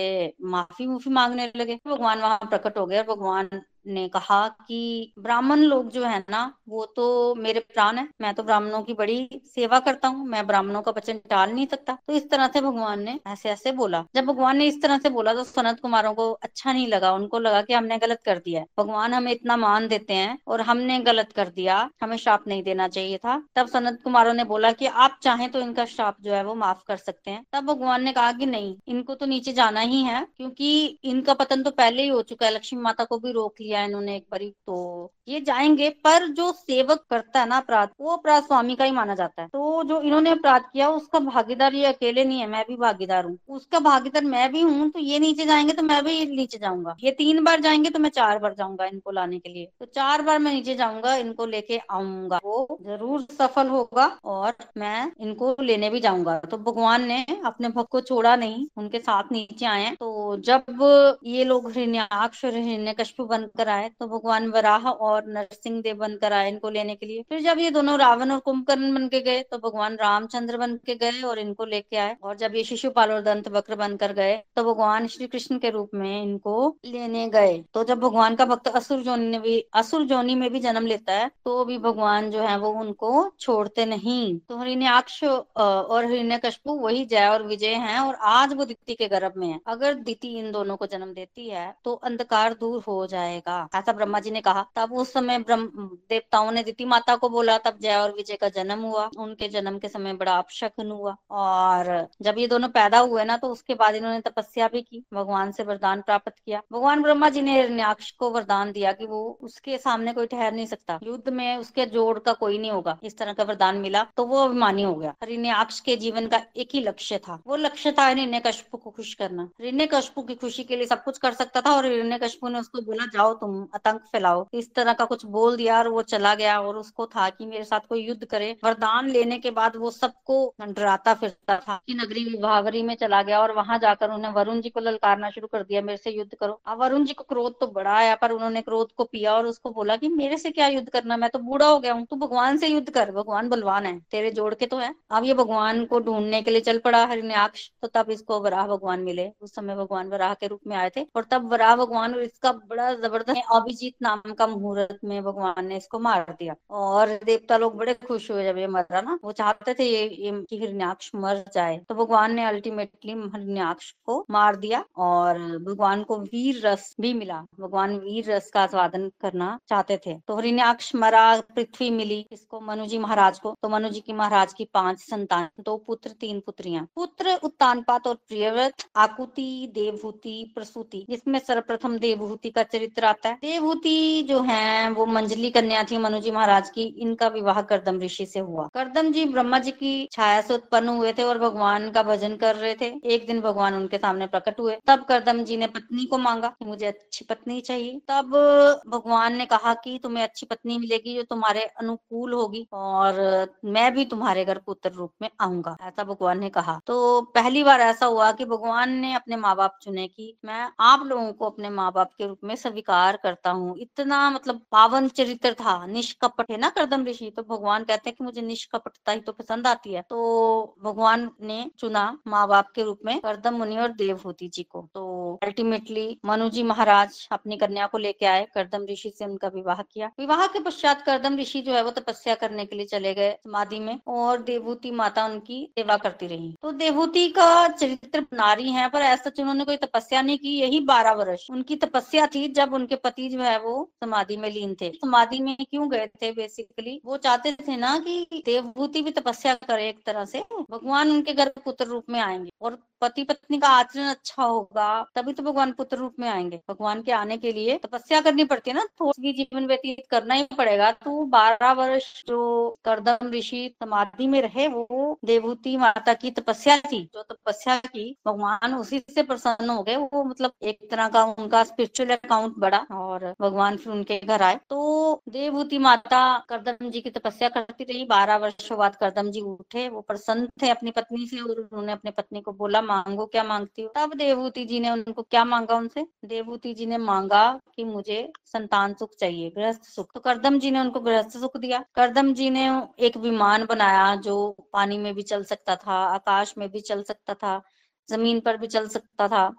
माफ़ी मुफी मांगने लगे भगवान वहाँ प्रकट हो गए भगवान ने कहा कि ब्राह्मण लोग जो है ना, वो तो मेरे प्राण है, मैं तो ब्राह्मणों की बड़ी सेवा करता हूँ, मैं ब्राह्मणों का वचन टाल नहीं सकता। तो इस तरह से भगवान ने ऐसे ऐसे बोला। जब भगवान ने इस तरह से बोला तो सनत कुमारों को अच्छा नहीं लगा, उनको लगा कि हमने गलत कर दिया है। भगवान हमें इतना मान देते हैं और हमने गलत कर दिया, हमें श्राप नहीं देना चाहिए था। तब सनत कुमारों ने बोला कि आप चाहें तो इनका श्राप जो है वो माफ़ कर सकते हैं। तब भगवान ने कहा कि नहीं, इनको तो नीचे जाना ही है, क्योंकि इनका पतन तो पहले ही हो चुका है, लक्ष्मी माता को भी रोक लिया किया इन्होंने एक बारी तो ये जाएँगे। पर जो सेवक करता है ना अपराध, वो अपराध स्वामी का ही माना जाता है। तो जो इन्होंने अपराध किया, उसका भागीदार ये अकेले नहीं है, मैं भी भागीदार हूँ। उसका भागीदार मैं भी हूँ तो ये नीचे जाएँगे तो मैं भी नीचे जाऊँगा। ये तीन बार जाएँगे तो मैं चार बार जाऊँगा इनको लाने के लिए। तो चार बार मैं नीचे जाऊँगा, इनको लेके आऊँगा। वो ज़रूर सफल होगा और मैं इनको लेने भी जाऊँगा। तो भगवान ने अपने भक्त को छोड़ा नहीं, उनके साथ नीचे आए तो जब ये लोग हृण्याक्ष और कश्यप बनकर बनकर आए तो भगवान वराह और नरसिंह देव बनकर आए इनको लेने के लिए। फिर जब ये दोनों रावण और कुंभकर्ण बन के गए तो भगवान रामचंद्र बन के गए और इनको लेके आए। और जब ये शिशुपाल और दंत वक्र बनकर गए तो भगवान श्री कृष्ण के रूप में इनको लेने गए। तो जब भगवान का भक्त असुर जोनी ने भी, असुर जोनी में भी जन्म लेता है तो भी भगवान जो है वो उनको छोड़ते नहीं। तो हरिण्याक्ष और हरिण्य कशपू वही जय और विजय है और आज वो दिति के गर्भ में है। अगर दिति इन दोनों को जन्म देती है तो अंधकार दूर हो जाएगा। का ऐसा ब्रह्मा जी ने कहा। तब उस समय ब्रह्म, देवताओं ने दिति माता को बोला, तब जय और विजय का जन्म हुआ। उनके जन्म के समय बड़ा अपशकन हुआ। और जब ये दोनों पैदा हुए ना तो उसके बाद इन्होंने तपस्या भी की, भगवान से वरदान प्राप्त किया। भगवान ब्रह्मा जी ने हिरण्याक्ष को वरदान दिया कि वो उसके सामने कोई ठहर नहीं सकता। युद्ध में उसके जोड़ का कोई नहीं होगा। इस तरह का वरदान मिला तो वो अभिमानी हो गया। हिरण्याक्ष के जीवन का एक ही लक्ष्य था। वो लक्ष्य था हिरण्य कशपु को खुश करना। हिरण्य कशपु की खुशी के लिए सब कुछ कर सकता था और हिरण्य कशपु ने उसको बोला, जाओ तुम आतंक फैलाओ। इस तरह का कुछ बोल दिया और वो चला गया और उसको था कि मेरे साथ कोई युद्ध करे। वरदान लेने के बाद वो सबको डराता फिरता था कि नगरी विभावरी में चला गया और वहाँ जाकर उन्हें वरुण जी को ललकारना शुरू कर दिया, मेरे से युद्ध करो। अब वरुण जी को क्रोध तो बड़ा आया, पर उन्होंने क्रोध को पिया और उसको बोला की मेरे से क्या युद्ध करना? मैं तो बूढ़ा हो गया हूँ, तू भगवान से युद्ध कर, भगवान बलवान है, तेरे जोड़ के तो है। अब ये भगवान को ढूँढने के लिए चल पड़ा हरिनाक्ष तो तब इसको वराह भगवान मिले। उस समय भगवान वराह के रूप में आए थे और तब वराह भगवान और इसका बड़ा ज़बरदस्त अभिजीत नाम का मुहूर्त में भगवान ने इसको मार दिया। और देवता लोग बड़े खुश हुए जब ये मरा ना। वो चाहते थे ये, ये कि हिरण्याक्ष मर जाए। तो भगवान ने अल्टीमेटली हिरण्याक्ष को मार दिया और भगवान को वीर रस भी मिला। भगवान वीर रस का स्वादन करना चाहते थे। तो हिरण्याक्ष मरा पृथ्वी मिली इसको मनुजी महाराज को। तो मनुजी की महाराज की पाँच संतान दो पुत्र तीन पुत्रियाँ। पुत्र उत्तानपात और प्रियव्रत आकुति देवभूति प्रसूति। जिसमें सर्वप्रथम देवभूति का चरित्र आता है। देवभूति जो है, वो मंजली कन्या थी मनु जी महाराज की, इनका विवाह करदम ऋषि से हुआ। करदम जी ब्रह्मा जी की छाया से उत्पन्न हुए थे और भगवान का भजन कर रहे थे। एक दिन भगवान उनके सामने प्रकट हुए। तब करदम जी ने पत्नी को मांगा कि मुझे अच्छी पत्नी चाहिए। तब भगवान ने कहा कि तुम्हें अच्छी पत्नी मिलेगी जो तुम्हारे अनुकूल होगी और मैं भी तुम्हारे घर पुत्र रूप में आऊँगा, ऐसा भगवान ने कहा। तो पहली बार ऐसा हुआ कि भगवान ने अपने माँ बाप चुने की मैं आप लोगों को अपने माँ बाप के रूप में स्वीकार करता हूँ। इतना मतलब पावन चरित्र था, निष्कपट है ना करदम ऋषि? तो भगवान कहते हैं कि मुझे निष्कपटता ही तो पसंद आती है। तो भगवान ने चुना माँ बाप के रूप में करदम मुनि और देवहूति जी को। तो अल्टीमेटली मनु जी महाराज अपनी कन्या को लेके आए, करदम ऋषि से उनका विवाह किया। विवाह के पश्चात करदम ऋषि जो है वो तपस्या करने के लिए चले गए समाधि में और देवभूति माता उनकी सेवा करती रही। तो देवभूति का चरित्र नारी है, पर ऐसा उन्होंने कोई तपस्या नहीं की। यही बारह वर्ष उनकी तपस्या थी जब उनके पति जो है वो समाधि में लीन थे। समाधि में क्यों गए थे बेसिकली वो चाहते थे ना कि देवभूति भी तपस्या करे एक तरह से। भगवान उनके घर पुत्र रूप में आएँगे और पति पत्नी का आचरण अच्छा होगा, तभी तो भगवान पुत्र रूप में आएँगे। भगवान के आने के लिए तपस्या करनी पड़ती है ना थोड़ी जीवन व्यतीत करना ही पड़ेगा। तो बारह वर्ष जो करदम ऋषि समाधि में रहे, वो देवभूति माता की तपस्या थी जो तपस्या की, भगवान उसी से प्रसन्न हो गए। वो मतलब एक तरह का उनका स्पिरिचुअल अकाउंट बढ़ा। और भगवान फिर उनके घर आए। तो देवभूति माता करदम जी की तपस्या करती रही। बारह वर्षों बाद करदम जी उठे। वो प्रसन्न थे अपनी पत्नी से और उन्होंने अपने पत्नी को बोला, मांगो, क्या मांगती हो? तब देवभूति जी ने उनको क्या मांगा उनसे? देवभूति जी ने मांगा कि मुझे संतान सुख चाहिए, गृहस्थ सुख। तो करदम जी ने उनको गृहस्थ सुख दिया। करदम जी ने एक विमान बनाया जो पानी में भी चल सकता था, आकाश में भी चल सकता था, ज़मीन पर भी चल सकता था।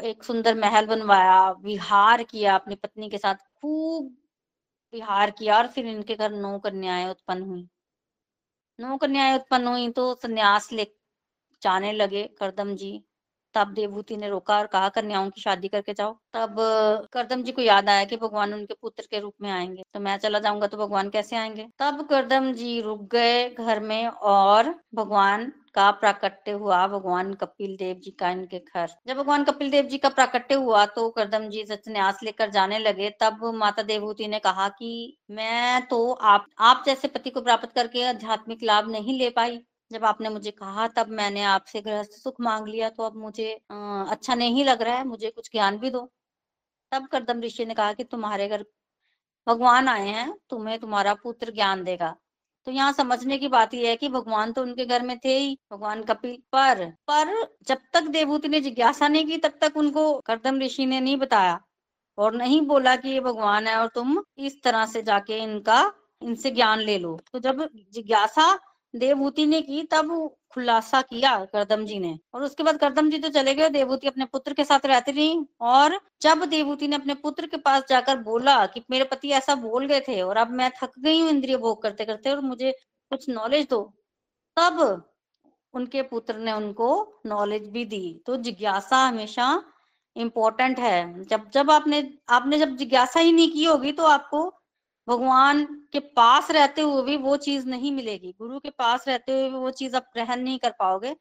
एक सुंदर महल बनवाया, विहार किया अपनी पत्नी के साथ, खूब विहार किया और फिर इनके घर नौ कन्याएँ उत्पन्न हुई। नौ कन्याएँ उत्पन्न हुई तो संन्यास ले, जाने लगे करदम जी। तब देवभूति ने रोका और कहा, कन्याओं की शादी करके जाओ। तब करदम जी को याद आया कि भगवान उनके पुत्र के रूप में आएँगे। तो मैं चला जाऊँगा तो भगवान कैसे आएँगे? तब करदम जी रुक गए घर में और भगवान का प्राकट्य हुआ। भगवान कपिल देव जी का इनके घर। जब भगवान कपिल देव जी का प्राकट्य हुआ तो करदम जी सन्यास लेकर जाने लगे। तब माता देवभूति ने कहा कि, मैं तो आप आप जैसे पति को प्राप्त करके आध्यात्मिक लाभ नहीं ले पाई। जब आपने मुझे कहा तब मैंने आपसे गृहस्थ सुख मांग लिया तो अब मुझे आ, अच्छा नहीं लग रहा है मुझे कुछ ज्ञान भी दो। तब करदम ऋषि ने कहा कि तुम्हारे घर भगवान आए हैं तुम्हें तुम्हारा पुत्र ज्ञान देगा। तो यहाँ समझने की बात यह है कि भगवान तो उनके घर में थे ही भगवान कपिल पर पर जब तक देवभूति ने जिज्ञासा नहीं की तब तक उनको करदम ऋषि ने नहीं बताया और नहीं बोला कि ये भगवान है और तुम इस तरह से जाके इनका इनसे ज्ञान ले लो। तो जब जिज्ञासा देवभूति ने की, तब खुलासा किया करदम जी ने। और उसके बाद करदम जी तो चले गए, देवभूति अपने पुत्र के साथ रहती रही। और जब देवभूति ने अपने पुत्र के पास जाकर बोला कि मेरे पति ऐसा बोल गए थे और अब मैं थक गई हूँ इंद्रिय भोग करते करते और मुझे कुछ नॉलेज दो, तब उनके पुत्र ने उनको नॉलेज भी दी। तो जिज्ञासा हमेशा इम्पोर्टेंट है। जब जब आपने आपने जब जिज्ञासा ही नहीं की होगी तो आपको भगवान के पास रहते हुए भी वो चीज़ नहीं मिलेगी। गुरु के पास रहते हुए भी वो चीज़ आप ग्रहण नहीं कर पाओगे,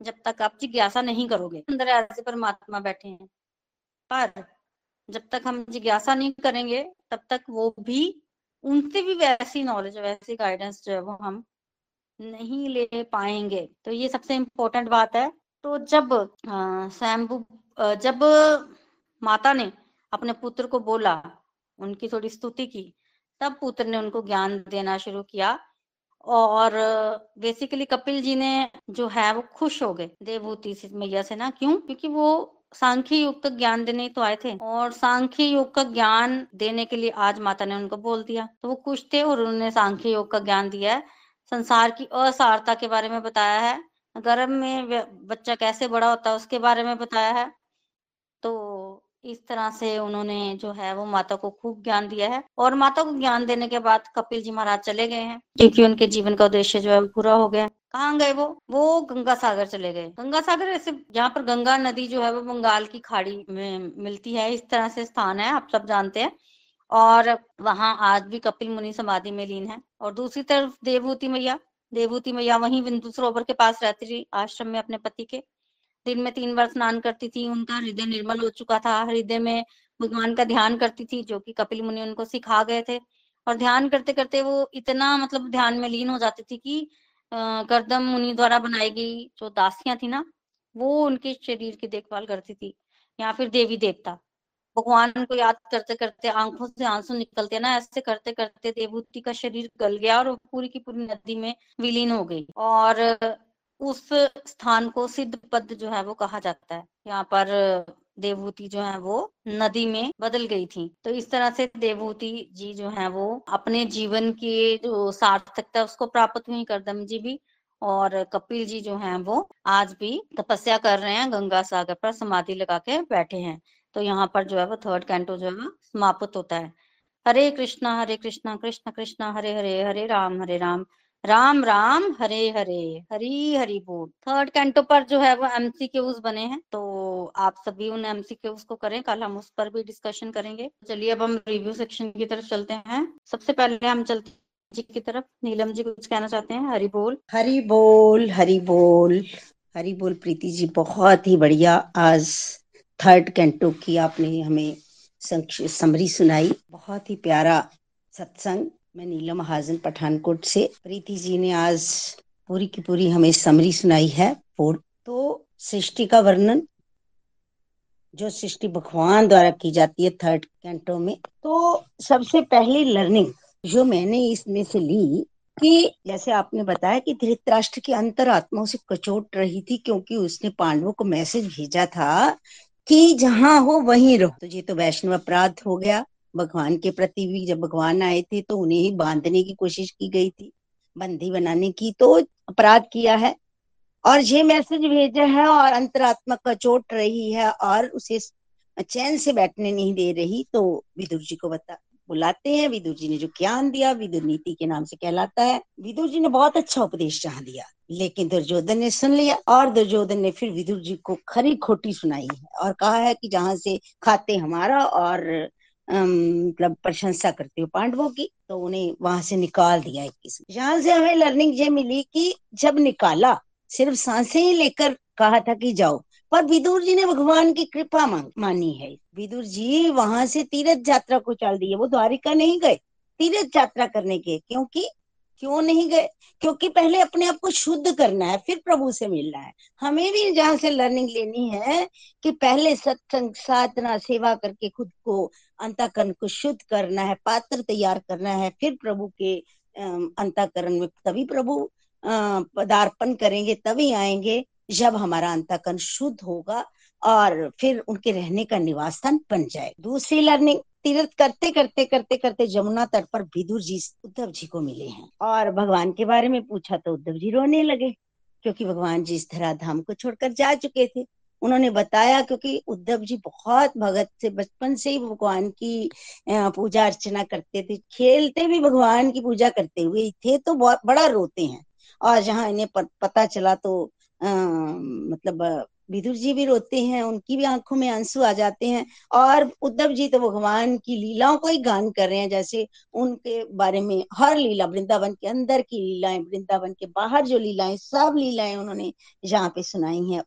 जब तक आप जिज्ञासा नहीं करोगे। अंदर ऐसे परमात्मा बैठे हैं। पर जब तक हम जिज्ञासा नहीं करेंगे, तब तक वो भी, उनसे भी वैसी नॉलेज वैसी गाइडेंस जो है वो हम नहीं ले पाएँगे। तो ये सबसे इम्पोर्टेंट बात है। तो जब स्वयंभू जब माता ने अपने पुत्र को बोला, उनकी थोड़ी स्तुति की तब पुत्र ने उनको ज्ञान देना शुरू किया। और बेसिकली कपिल जी ने जो है वो खुश हो गए। देवभूति मैया से ना, क्यों? क्योंकि वो सांख्य युग तक ज्ञान देने तो आए थे। और सांख्य योग का ज्ञान देने के लिए आज माता ने उनको बोल दिया। तो वो खुश थे और उन्होंने सांख्य योग का ज्ञान दिया है। संसार की असारता के बारे में बताया है। गर्भ में बच्चा कैसे बड़ा होता है उसके बारे में बताया है। तो इस तरह से उन्होंने जो है वो माता को खूब ज्ञान दिया है और माता को ज्ञान देने के बाद कपिल जी महाराज चले गए हैं क्योंकि उनके जीवन का उद्देश्य जो है पूरा हो गया। कहाँ गए वो? वो गंगा सागर चले गए। गंगा सागर ऐसे, जहाँ पर गंगा नदी जो है वो बंगाल की खाड़ी में मिलती है, इस तरह से स्थान है, आप सब जानते हैं। और वहाँ आज भी कपिल मुनि समाधि में लीन है। और दूसरी तरफ़ देवभूति मैया देवभूति मैया वहीं बिंदु सरोवर के पास रहती थी आश्रम में अपने पति के। दिन में तीन बार स्नान करती थी, उनका हृदय निर्मल हो चुका था। हृदय में भगवान का ध्यान करती थी, जो कि कपिल मुनि उनको सिखा गए थे। और ध्यान करते करते वो इतना मतलब ध्यान में लीन हो जाती थी कि गर्दम मुनि द्वारा बनाई गई जो दासियाँ थी ना, वो उनके शरीर की देखभाल करती थी, या फिर देवी देवता। भगवान को याद करते करते आँखों से आँसू निकलते ना, ऐसे करते करते देवभूति का शरीर गल गया और पूरी की पूरी नदी में विलीन हो गई। और उस स्थान को सिद्ध पद जो है वो कहा जाता है। यहाँ पर देवभूति जो है वो नदी में बदल गई थी। तो इस तरह से देवभूति जी जो है वो अपने जीवन की जो सार्थकता उसको प्राप्त हुई करदम जी भी और कपिल जी जो हैं वो आज भी तपस्या कर रहे हैं, गंगा सागर पर समाधि लगा के बैठे हैं। तो यहाँ पर जो है वो थर्ड कैंटो जो है समाप्त होता है। हरे कृष्णा हरे कृष्णा, कृष्ण, कृष्णा, हरे हरे हरे राम हरे राम। राम राम, हरे हरे, हरी हरी बोल। थर्ड कैंटो पर जो है वो एमसी के बने हैं तो आप सभी उन एमसी के को करें। कल हम उस पर भी डिस्कशन करेंगे। चलिए अब हम रिव्यू सेक्शन की तरफ़ चलते हैं। सबसे पहले हम चलते जी की तरफ़। नीलम जी कुछ कहना चाहते हैं? हरी बोल। हरी बोल हरी बोल। हरी बोल प्रीति जी, बहुत ही बढ़िया। आज थर्ड कैंटो की आपने हमें समरी सुनाई। बहुत ही प्यारा सत्संग। मैं नीलम महाजन पठानकोट से। प्रीति जी ने आज पूरी की पूरी हमें समरी सुनाई है तो सृष्टि का वर्णन, जो सृष्टि भगवान द्वारा की जाती है थर्ड कैंटो में। तो सबसे पहली लर्निंग जो मैंने इसमें से ली, कि जैसे आपने बताया कि धृतराष्ट्र की अंतर अंतरात्मा उसे कचोट रही थी, क्योंकि उसने पांडवों को मैसेज भेजा था कि जहाँ हो वहीं रहो। तो ये तो वैष्णव अपराध हो गया। भगवान के प्रति भी जब भगवान आए थे तो उन्हें ही बांधने की कोशिश की गई थी, बंदी बनाने की तो अपराध किया है। और ये मैसेज भेजा है और अंतरात्मा कचोट रही है और उसे चैन से बैठने नहीं दे रही तो विदुर जी को बता, बुलाते हैं। विदुर जी ने जो ज्ञान दिया, विदुर नीति के नाम से कहलाता है। विदुर जी ने बहुत अच्छा उपदेश जहाँ दिया, लेकिन दुर्योधन ने सुन लिया और दुर्योधन ने फिर विदुर जी को खरी खोटी सुनाई है और कहा है कि जहाँ से खाते हमारा और मतलब प्रशंसा करते हो पांडवों की तो उन्हें वहाँ से निकाल दिया इक्कीस यहाँ से हमें लर्निंग ये मिली कि जब निकाला, सिर्फ़ साँसें ही लेकर कहा था कि जाओ, पर विदुर जी ने भगवान की कृपा मानी है। विदुर जी वहाँ से तीर्थ यात्रा को चल दिए, वो द्वारिका नहीं गए, तीर्थ यात्रा करने के, क्योंकि, क्यों नहीं गए? क्योंकि पहले अपने आप को शुद्ध करना है, फिर प्रभु से मिलना है। हमें भी जहाँ से लर्निंग लेनी है कि पहले सत्संग, साधना, सेवा करके खुद को अंतकरण को शुद्ध करना है, पात्र तैयार करना है, फिर प्रभु के अंतकरण में तभी प्रभु पदार्पण करेंगे, तभी आएँगे जब हमारा अंतकरण शुद्ध होगा और फिर उनके रहने का निवास स्थान बन जाए। दूसरी लर्निंग, तीर्थ करते करते करते करते जमुना तट पर विदुर जी, उद्धव जी को मिले हैं। और भगवान के बारे में पूछा तो उद्धव जी रोने लगे, क्योंकि भगवान जी इस धरा धाम को छोड़कर जा चुके थे। उन्होंने बताया क्योंकि उद्धव जी बहुत भगत से बचपन से ही भगवान की पूजा अर्चना करते थे खेलते भी भगवान की पूजा करते हुए थे तो बहुत बड़ा रोते हैं। और जहाँ इन्हें पता चला तो आ, मतलब विदुर जी भी रोते हैं उनकी भी आँखों में आँसू आ जाते हैं और उद्धव जी तो भगवान की लीलाओं को ही गान कर रहे हैं जैसे उनके बारे में हर लीला वृंदावन के अंदर की लीलाएँ वृंदावन के बाहर जो लीलाएँ सब लीलाएँ उन्होंने यहाँ पे सुनाई हैं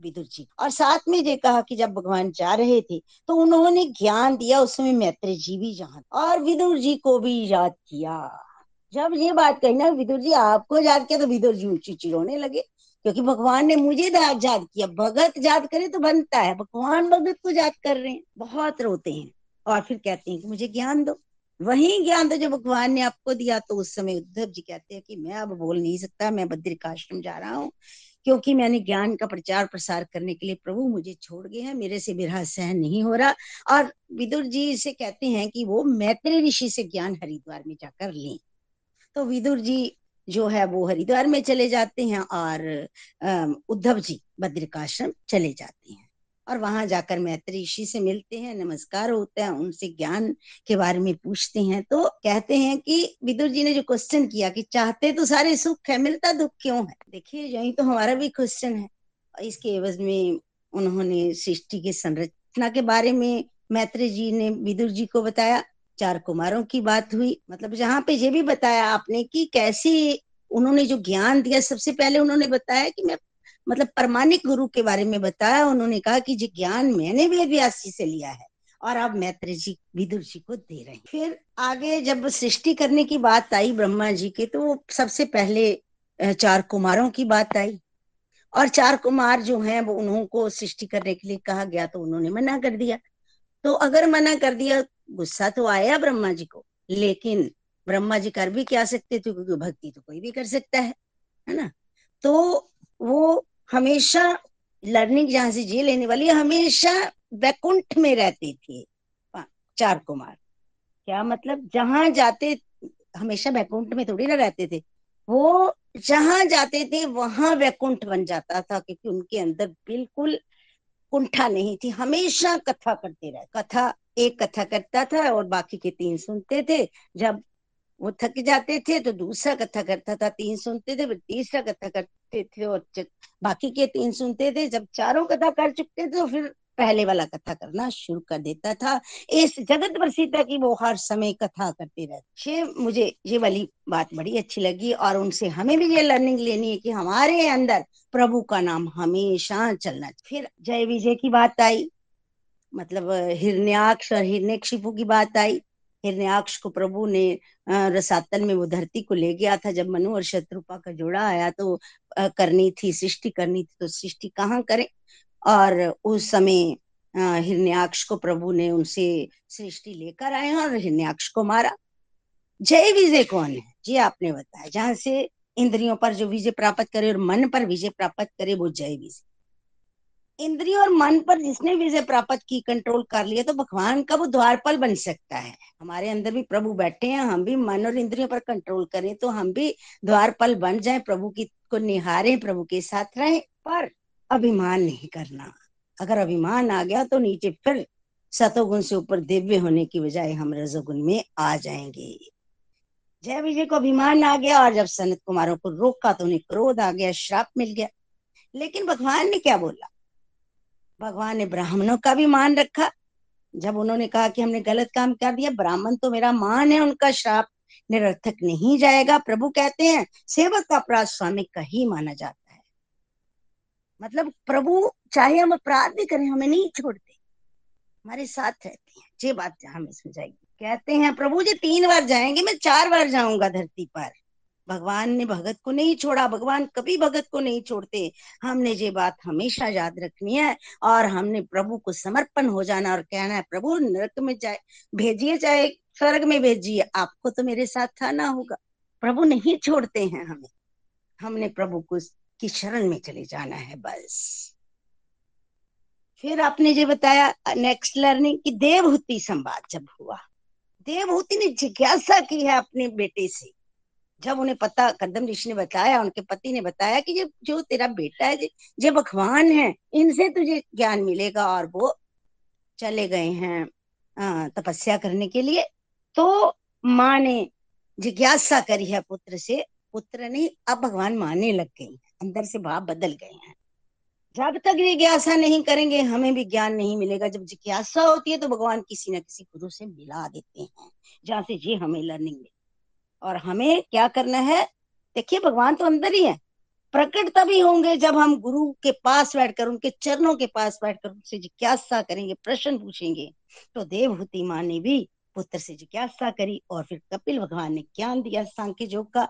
विदुर जी और साथ में ये कहा कि जब भगवान जा रहे थे तो उन्होंने ज्ञान दिया उसमें मैत्री जी भी जहाँ और विदुर जी को भी याद किया। जब ये बात कही ना, विदुर जी, आपको याद किया तो विदुर जी ऊँची चिरोने लगे, क्योंकि भगवान ने मुझे याद किया। भगत याद करे तो बनता है। भगवान भगत को याद कर रहे हैं। बहुत रोते हैं। और फिर कहते हैं कि मुझे ज्ञान दो। वही ज्ञान तो जो भगवान ने आपको दिया तो उस समय उद्धव जी कहते हैं कि मैं अब बोल नहीं सकता, मैं बद्रिकाश्रम जा रहा हूँ। क्योंकि मैंने ज्ञान का प्रचार प्रसार करने के लिए प्रभु मुझे छोड़ गए हैं, मेरे से विरह सहन नहीं हो रहा। और विदुर जी से कहते हैं कि वो मैत्री ऋषि से ज्ञान हरिद्वार में जाकर लें। तो विदुर जी जो है वो हरिद्वार में चले जाते हैं और उद्धव जी बद्रिकाश्रम चले जाते हैं। और वहाँ जाकर मैत्री ऋषि से मिलते हैं, नमस्कार होता है, उनसे ज्ञान के बारे में पूछते हैं। तो कहते हैं कि विदुर जी ने जो क्वेश्चन किया कि चाहते तो सारे सुख है, मिलता दुख क्यों है? देखिए, यही तो हमारा भी क्वेश्चन है। और इसके एवज में उन्होंने सृष्टि की संरचना के बारे में मैत्री जी ने विदुर जी को बताया। चार कुमारों की बात हुई। मतलब जहाँ पे ये भी बताया आपने कि कैसे उन्होंने जो ज्ञान दिया, सबसे पहले उन्होंने बताया कि मैं मतलब परमाणिक गुरु के बारे में बताया, उन्होंने कहा कि जो ज्ञान मैंने भी जी से लिया है और अब मैत्री जी, विदुर जी को दे रहे हैं। फिर आगे जब सृष्टि करने की बात आई ब्रह्मा जी के तो सबसे पहले चार कुमारों की बात आई। और चार कुमार जो हैं, वो उन्होंने सृष्टि करने के लिए कहा गया तो उन्होंने मना कर दिया। तो अगर मना कर दिया, गुस्सा तो आया ब्रह्मा जी को, लेकिन ब्रह्मा जी कर भी क्या सकते थे, क्योंकि भक्ति तो कोई भी कर सकता है है ना? तो वो हमेशा लर्निंग जहाँ से जी लेने वाली, हमेशा वैकुंठ में रहती थी चार कुमार। क्या मतलब? जहाँ जाते, हमेशा वैकुंठ में थोड़ी ना रहते थे। वो जहाँ जाते थे, वहाँ वैकुंठ बन जाता था, क्योंकि उनके अंदर बिल्कुल कुंठा नहीं थी। हमेशा कथा करते रहे। कथा, एक कथा करता था और बाकी के तीन सुनते थे। जब वो थक जाते थे तो दूसरा कथा करता था, तीन सुनते थे, फिर तीसरा कथा करते थे और बाकी के तीन सुनते थे। जब चारों कथा कर चुके थे तो फिर पहले वाला कथा करना शुरू कर देता था। इस जगत प्रसिद्ध की वो हर समय कथा करते रहते मुझे ये वाली बात बड़ी अच्छी लगी और उनसे हमें भी ये लर्निंग लेनी है कि हमारे अंदर प्रभु का नाम हमेशा चलना फिर जय विजय की बात आई मतलब हिरण्याक्ष और हिरण्यक्षिपु की बात आई। हिरण्याक्ष को प्रभु ने रसातल में वो धरती को ले गया था। जब मनु और शत्रुपा का जोड़ा आया तो करनी थी, सृष्टि करनी थी तो सृष्टि कहाँ करे? और उस समय हिरण्याक्ष को प्रभु ने उनसे सृष्टि लेकर आए और हिरण्याक्ष को मारा। जय विजय कौन है? जी आपने बताया। जहाँ से इंद्रियों पर जो विजय प्राप्त करे और मन पर विजय प्राप्त करे, वो जय विजय। इंद्रिय और मन पर जिसने विजय प्राप्त की कंट्रोल कर लिया तो भगवान का वो द्वारपाल बन सकता है। हमारे अंदर भी प्रभु बैठे हैं, हम भी मन और इंद्रियों पर कंट्रोल करें तो हम भी द्वारपाल बन जाए, प्रभु की को निहारे, प्रभु के साथ रहे, पर अभिमान नहीं करना। अगर अभिमान आ गया तो नीचे फिर सतोगुण से ऊपर दिव्य होने की बजाय हम रजोगुण में आ जाएँगे। जय विजय को अभिमान आ गया, और जब सनत कुमारों को रोका तो उन्हें क्रोध आ गया, श्राप मिल गया। लेकिन भगवान ने क्या बोला? भगवान ने ब्राह्मणों का भी मान रखा। जब उन्होंने कहा कि हमने गलत काम कर दिया, ब्राह्मण तो मेरा मान है, उनका श्राप निरर्थक नहीं जाएगा। प्रभु कहते हैं, सेवक का अपराध स्वामी का ही माना जाता है। मतलब प्रभु, चाहे हम अपराध भी करें, हमें नहीं छोड़ते। हमारे साथ रहते हैं। ये बात हमें समझाएगी कहते हैं, प्रभु जी, तीन बार जाएँगे, मैं चार बार जाऊँगा धरती पर। भगवान ने भगत को नहीं छोड़ा, भगवान कभी भगत को नहीं छोड़ते। हमने ये बात हमेशा याद रखनी है और हमने प्रभु को समर्पण हो जाना और कहना है, प्रभु, नरक में जाए, भेजिए, चाहे स्वर्ग में भेजिए, आपको तो मेरे साथ था ना होगा। प्रभु नहीं छोड़ते हैं हमें। हमने प्रभु को की शरण में चले जाना है बस। फिर आपने ये बताया नेक्स्ट लर्निंग कि देवहूति संवाद जब हुआ। देवहूति ने जिज्ञासा की है अपने बेटे से। जब उन्हें पता, कदम ऋषि ने बताया, उनके पति ने बताया कि ये जो तेरा बेटा है, ये भगवान है, इनसे तुझे ज्ञान मिलेगा और वो चले गए हैं तपस्या करने के लिए। तो माँ ने जिज्ञासा करी है पुत्र से, पुत्र नहीं, अब भगवान माने लग गई है, अंदर से भाव बदल गए हैं। जब तक जिज्ञासा नहीं करेंगे, हमें भी ज्ञान नहीं मिलेगा। जब जिज्ञासा होती है तो भगवान किसी न किसी गुरु से मिला देते हैं, जहाँ से ये हमें लर्निंग मिले। और हमें क्या करना है? देखिए, भगवान तो अंदर ही है। प्रकट तभी होंगे जब हम गुरु के पास बैठकर, उनके चरणों के पास बैठकर उनसे जिज्ञासा करेंगे, प्रश्न पूछेंगे। तो देवहूति माँ ने भी पुत्र से जिज्ञासा करी और फिर कपिल भगवान ने ज्ञान दिया, सांख्य योग का।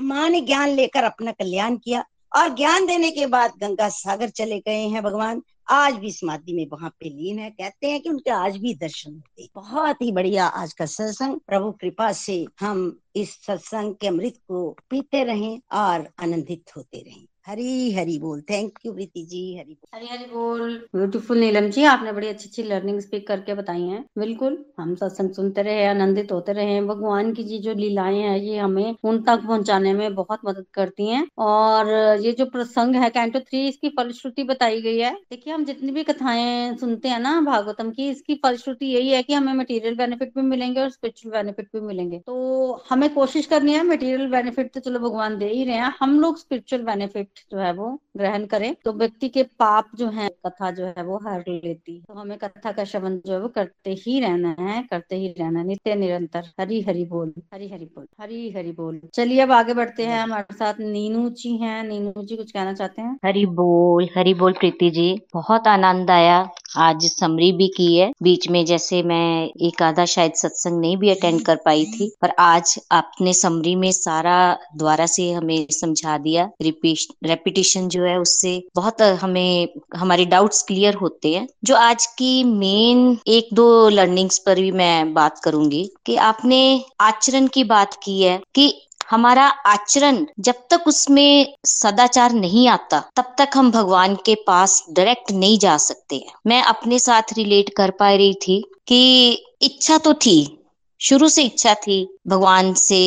माँ ने ज्ञान लेकर अपना कल्याण किया और ज्ञान देने के बाद गंगा सागर चले गए हैं भगवान। आज भी समाधि में वहाँ पे लीन है। कहते हैं कि उनके आज भी दर्शन होते बहुत ही बढ़िया आज का सत्संग। प्रभु कृपा से हम इस सत्संग के अमृत को पीते रहें और आनंदित होते रहें। हरी हरी बोल। थैंक यू प्रीति जी। हरी बोल। हरी हरी बोल। ब्यूटीफुल नीलम जी, आपने बड़ी अच्छी अच्छी लर्निंग स्पीक करके बताई हैं। बिल्कुल, हम सत्संग सुनते रहे, आनंदित होते रहे भगवान की जी जो लीलाएँ हैं, ये हमें उन तक पहुँचाने में बहुत मदद करती हैं। और ये जो प्रसंग है कैंटो थ्री इसकी फलश्रुति बताई गई है। देखिये हम जितनी भी कथाएँ सुनते हैं ना, भागवतम की, इसकी फलश्रुति यही है कि हमें मटेरियल बेनिफिट भी मिलेंगे और स्पिरिचुअल बेनिफिट भी मिलेंगे। तो हमें कोशिश करनी है मटेरियल बेनिफिट तो चलो भगवान दे ही रहे हैं। हम लोग स्पिरिचुअल बेनिफिट जो है वो ग्रहण करें। तो व्यक्ति के पाप जो है, कथा जो है वो हर लेती। तो हमें कथा का श्रवण जो है वो करते ही रहना है, करते ही रहना नित्य, निरंतर, हरी हरी बोल, हरी हरी बोल, हरी हरी बोल। चलिए अब आगे बढ़ते हैं। हमारे साथ नीनू जी हैं। नीनू जी, कुछ कहना चाहते हैं? हरी बोल हरी बोल प्रीति जी। बहुत आनंद आया। आज समरी भी की है। बीच में जैसे मैं एक आधा शायद सत्संग नहीं भी अटेंड कर पाई थी, पर आज आपने समरी में सारा द्वारा से हमें समझा दिया। रेपिटेशन जो है उससे बहुत हमें, हमारे डाउट्स क्लियर होते हैं। जो आज की मेन एक दो लर्निंग्स पर भी मैं बात करूँगी कि आपने आचरण की बात की है कि हमारा आचरण जब तक उसमें सदाचार नहीं आता, तब तक हम भगवान के पास डायरेक्ट नहीं जा सकते हैं। मैं अपने साथ रिलेट कर पा रही थी कि इच्छा तो थी, शुरू से इच्छा थी भगवान से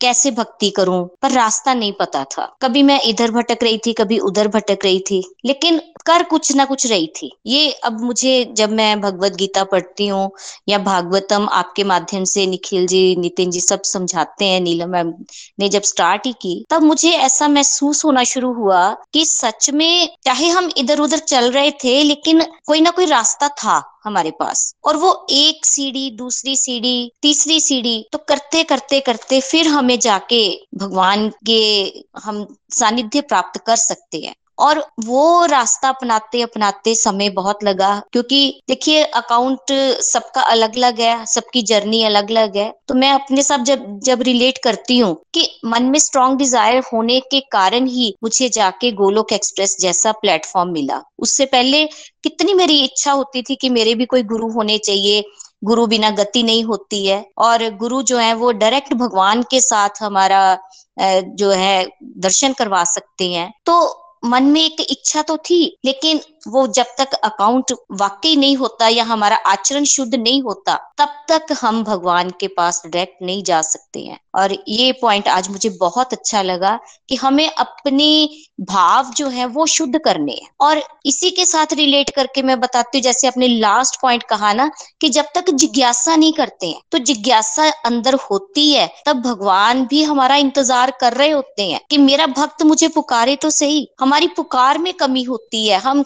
कैसे भक्ति करूँ? पर रास्ता नहीं पता था। कभी मैं इधर भटक रही थी, कभी उधर भटक रही थी, लेकिन कर कुछ ना कुछ रही थी। ये अब मुझे, जब मैं भगवत गीता पढ़ती हूँ, या भागवतम आपके माध्यम से निखिल जी, नितिन जी सब समझाते हैं, नीलम मैम ने जब स्टार्ट ही की, तब मुझे ऐसा महसूस होना शुरू हुआ कि सच में चाहे हम इधर उधर चल रहे थे, लेकिन कोई ना कोई रास्ता था हमारे पास। और वो एक सीढ़ी, दूसरी सीढ़ी, तीसरी सीढ़ी तो करते करते करते करते फिर हमें जाके भगवान के हम सानिध्य प्राप्त कर सकते हैं। और वो रास्ता अपनाते अपनाते समय बहुत लगा क्योंकि देखिए अकाउंट सबका अलग अलग है, सबकी जर्नी अलग अलग है। तो मैं अपने साथ जब जब रिलेट करती हूँ कि मन में स्ट्रॉन्ग डिज़ायर होने के कारण ही मुझे जाके गोलोक एक्सप्रेस जैसा प्लेटफॉर्म मिला। उससे पहले कितनी मेरी इच्छा होती थी कि मेरे भी कोई गुरु होने चाहिए गुरु बिना गति नहीं होती है। और गुरु जो है, वो डायरेक्ट भगवान के साथ हमारा जो है, दर्शन करवा सकते हैं। तो मन में एक इच्छा तो थी, लेकिन वो जब तक अकाउंट वाकई नहीं होता या हमारा आचरण शुद्ध नहीं होता, तब तक हम भगवान के पास डायरेक्ट नहीं जा सकते हैं। और ये पॉइंट आज मुझे बहुत अच्छा लगा कि हमें अपने भाव जो है वो शुद्ध करने हैं। और इसी के साथ रिलेट करके मैं बताती हूँ, जैसे अपने लास्ट पॉइंट कहा ना, कि जब तक जिज्ञासा नहीं करते हैं तो जिज्ञासा अंदर होती है, तब भगवान भी हमारा इंतज़ार कर रहे होते हैं कि मेरा भक्त मुझे पुकारे तो सही, हमारी पुकार में कमी होती है, हम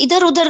इधर उधर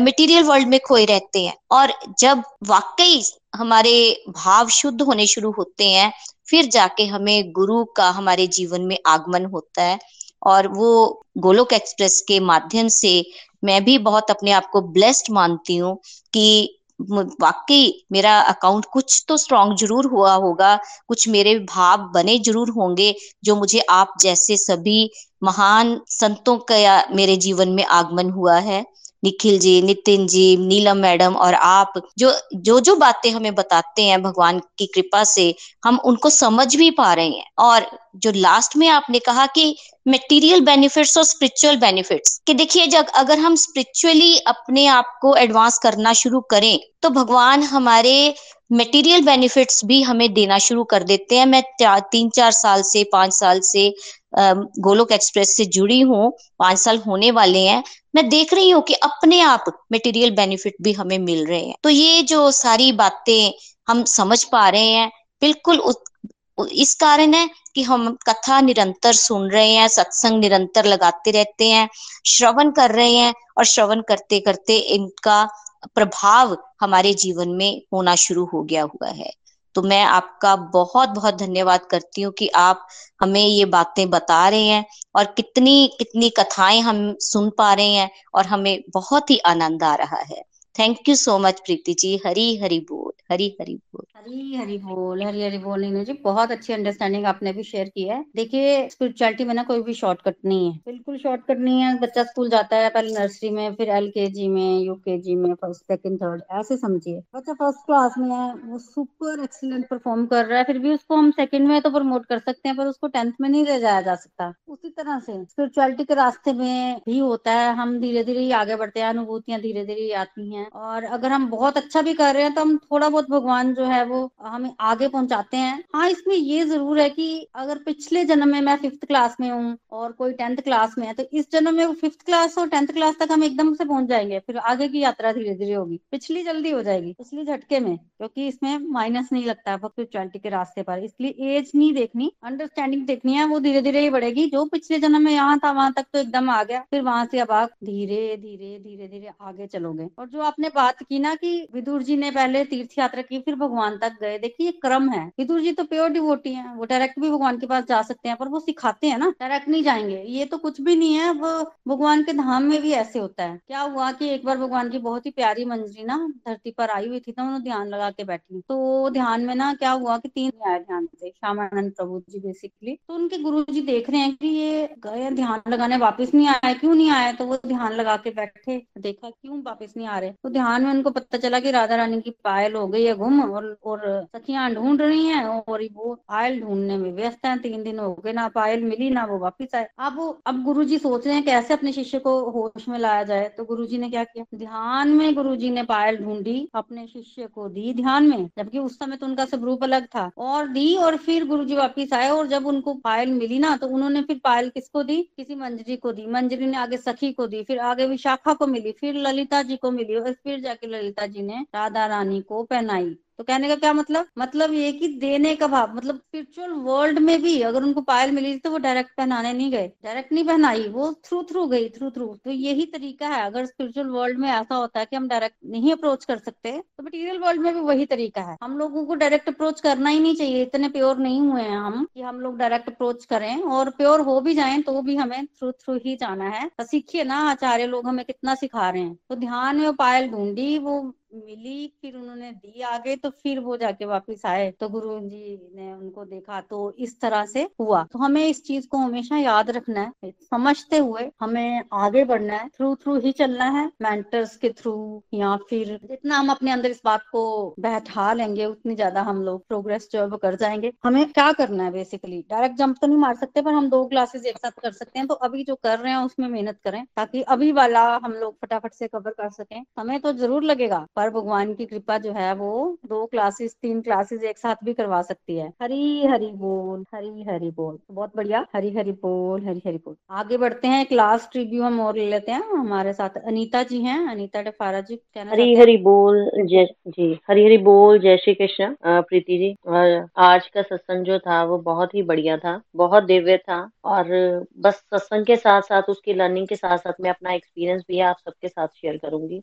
मटेरियल वर्ल्ड में खोए रहते हैं। और जब वाकई हमारे भाव शुद्ध होने शुरू होते हैं, फिर जाके हमें गुरु का हमारे जीवन में आगमन होता है। और वो गोलोक एक्सप्रेस के माध्यम से मैं भी बहुत अपने आप को ब्लेस्ड मानती हूँ कि वाकई मेरा अकाउंट कुछ तो स्ट्रांग ज़रूर हुआ होगा, कुछ मेरे भाव बने ज़रूर होंगे, जो मुझे आप जैसे सभी महान संतों का मेरे जीवन में आगमन हुआ है। निखिल जी, नितिन जी, नीलम मैडम और आप जो जो जो बातें हमें बताते हैं भगवान की कृपा से, हम उनको समझ भी पा रहे हैं। और जो लास्ट में आपने कहा कि मटेरियल बेनिफिट्स और स्पिरिचुअल बेनिफिट्स कि देखिए जब अगर हम स्पिरिचुअली अपने आप को एडवांस करना शुरू करें तो भगवान हमारे मटेरियल बेनिफिट्स भी हमें देना शुरू कर देते हैं। मैं चार, तीन चार साल से पाँच साल से गोलोक एक्सप्रेस से जुड़ी हूँ पाँच साल होने वाले हैं। मैं देख रही हूँ कि अपने आप मटेरियल बेनिफिट भी हमें मिल रहे हैं। तो ये जो सारी बातें हम समझ पा रहे हैं बिल्कुल इस कारण है कि हम कथा निरंतर सुन रहे हैं, सत्संग निरंतर लगाते रहते हैं, श्रवण कर रहे हैं और श्रवण करते करते इनका प्रभाव हमारे जीवन में होना शुरू हो गया हुआ है। तो मैं आपका बहुत बहुत धन्यवाद करती हूँ कि आप हमें ये बातें बता रहे हैं और कितनी कितनी कथाएँ हम सुन पा रहे हैं और हमें बहुत ही आनंद आ रहा है। Thank you so much Preeti ji Hari Hari बोल हरी हरी बोल हरी हरी बोल हरी हरी बोल नीनू जी बहुत अच्छी अंडरस्टैंडिंग आपने भी शेयर की है। देखिए स्पिरिचुअलिटी में ना कोई भी शॉर्टकट नहीं है। बिल्कुल शॉर्टकट नहीं है। बच्चा स्कूल जाता है पहले नर्सरी में, फिर एल के जी में यूकेजी में फ़र्स्ट सेकंड थर्ड ऐसे समझिए। बच्चा फ़र्स्ट क्लास में है, वो सुपर एक्सीलेंट परफॉर्म कर रहा है, फिर भी उसको हम सेकंड में तो प्रमोट कर सकते हैं, पर उसको टेंथ में नहीं ले जाया जा सकता। उसी तरह से स्पिरिचुअलिटी के रास्ते में भी होता है। हम धीरे धीरे आगे बढ़ते हैं, अनुभूतियाँ धीरे धीरे आती हैं। और अगर हम बहुत अच्छा भी कर रहे हैं तो हम थोड़ा बहुत भगवान जो है, वो हमें आगे पहुंचाते हैं। हाँ इसमें ये ज़रूर है कि अगर पिछले जन्म में मैं फिफ्थ क्लास में हूँ और कोई टेंथ क्लास में है तो इस जन्म में फिफ्थ क्लास और टेंथ क्लास तक हम एकदम से पहुँच जाएँगे। फिर आगे की यात्रा धीरे धीरे होगी। पिछली जल्दी हो जाएगी, पिछली झटके में, क्योंकि इसमें माइनस नहीं लगता है स्पिरिचुअलिटी के रास्ते पर। इसलिए एज नहीं देखनी अंडरस्टैंडिंग देखनी है, वो धीरे धीरे ही बढ़ेगी। जो पिछले जन्म में यहाँ था, वहाँ तक तो एकदम आ गया। फिर वहाँ से अब आप धीरे धीरे धीरे धीरे आगे चलोगे। और जो आपने बात की ना कि विदुर जी ने पहले तीर्थ यात्रा की, फिर भगवान तक गए। देखिए, ये क्रम है। विदुर जी तो प्योर डिवोटी है। वो डायरेक्ट भी भगवान के पास जा सकते हैं, पर वो सिखाते हैं ना। डायरेक्ट नहीं जाएँगे। ये तो कुछ भी नहीं है। वो भगवान के धाम में भी ऐसे होता है। क्या हुआ कि एक बार भगवान की बहुत ही प्यारी मंजरी ना धरती पर आई हुई थी तो उन्होंने ध्यान लगा के बैठी तो ध्यान में ना क्या हुआ कि तीन आए ध्यान से, श्यामानंद प्रभु जी बेसिकली तो उनके गुरु जी देख रहे हैं कि ये गए, ध्यान लगाने वापस नहीं आए। क्यों नहीं आए? तो वो ध्यान लगा के बैठे, देखा, क्यों वापस नहीं आ रहे? तो ध्यान में उनको पता चला कि राधा रानी की पायल हो गई है गुम और और सखियाँ ढूंढ रही हैं और वो पायल ढूँढने में व्यस्त है। तीन दिन हो गए, ना पायल मिली, ना वो वापिस आए। अब अब गुरु जी सोच रहे हैं कैसे अपने शिष्य को होश में लाया जाए। तो गुरु जी ने क्या किया? ध्यान में गुरु जी ने पायल ढूंढी, अपने शिष्य को दी ध्यान में, जबकि उस समय तो उनका स्वरूप अलग था। और दी और फिर गुरु जी वापिस आए और जब उनको पायल मिली ना तो उन्होंने फिर पायल किसको दी? किसी मंजरी को दी। मंजरी ने आगे सखी को दी, फिर आगे विशाखा को मिली, फिर ललिता जी को मिली फिर जाके ललिता जी ने राधा रानी को पहनाई। तो कहने का क्या मतलब? मतलब ये कि देने का भाव मतलब स्पिरिचुअल वर्ल्ड में भी अगर उनको पायल मिली तो वो डायरेक्ट पहनाने नहीं गए। डायरेक्ट नहीं पहनाई, वो थ्रू थ्रू गई थ्रू थ्रू तो यही तरीका है, अगर स्पिरिचुअल वर्ल्ड में ऐसा होता है कि हम डायरेक्ट नहीं अप्रोच कर सकते तो मटीरियल वर्ल्ड में भी वही तरीका है। हम लोगों को डायरेक्ट अप्रोच करना ही नहीं चाहिए, इतने प्योर नहीं हुए हैं हम कि हम लोग डायरेक्ट अप्रोच करें और प्योर हो भी जाए तो भी हमें थ्रू थ्रू ही जाना है। तो सीखिए ना, आचार्य लोग हमें कितना सिखा रहे हैं। तो ध्यान में पायल ढूंढी, वो मिली, फिर उन्होंने दी आगे तो फिर वो जाके वापस आए। तो गुरु जी ने उनको देखा तो इस तरह से हुआ। तो हमें इस चीज़ को हमेशा याद रखना है। समझते हुए हमें आगे बढ़ना है। थ्रू थ्रू ही चलना है। मेंटर्स के थ्रू या फिर जितना हम अपने अंदर इस बात को बैठा लेंगे, उतनी ज़्यादा हम लोग प्रोग्रेस जो है वो कर जाएँगे। हमें क्या करना है बेसिकली डायरेक्ट जंप तो नहीं मार सकते, पर हम दो क्लासेस एक साथ कर सकते हैं। तो अभी जो कर रहे हैं, उसमें मेहनत करें, ताकि अभी वाला हम लोग फटाफट से कवर कर सकें। हमें तो ज़रूर लगेगा, पर भगवान की कृपा जो है वो दो क्लासेस तीन क्लासेस एक साथ भी करवा सकती है। हरी हरी बोल हरी हरी बोल। बहुत बढ़िया। हरी हरी बोल हरी हरी बोल। आगे बढ़ते हैं क्लास रिव्यू हम और ले लेते हैं। हमारे साथ अनीता जी हैं। अनीता डफारा जी कहना हरी हरी बोल जय जी। हरी हरी बोल जय श्री कृष्ण प्रीति जी। और आज का सत्संग जो था वो बहुत ही बढ़िया था बहुत दिव्य था। और बस सत्संग के साथ साथ उसकी लर्निंग के साथ साथ मैं अपना एक्सपीरियंस भी आप सबके साथ शेयर करूँगी।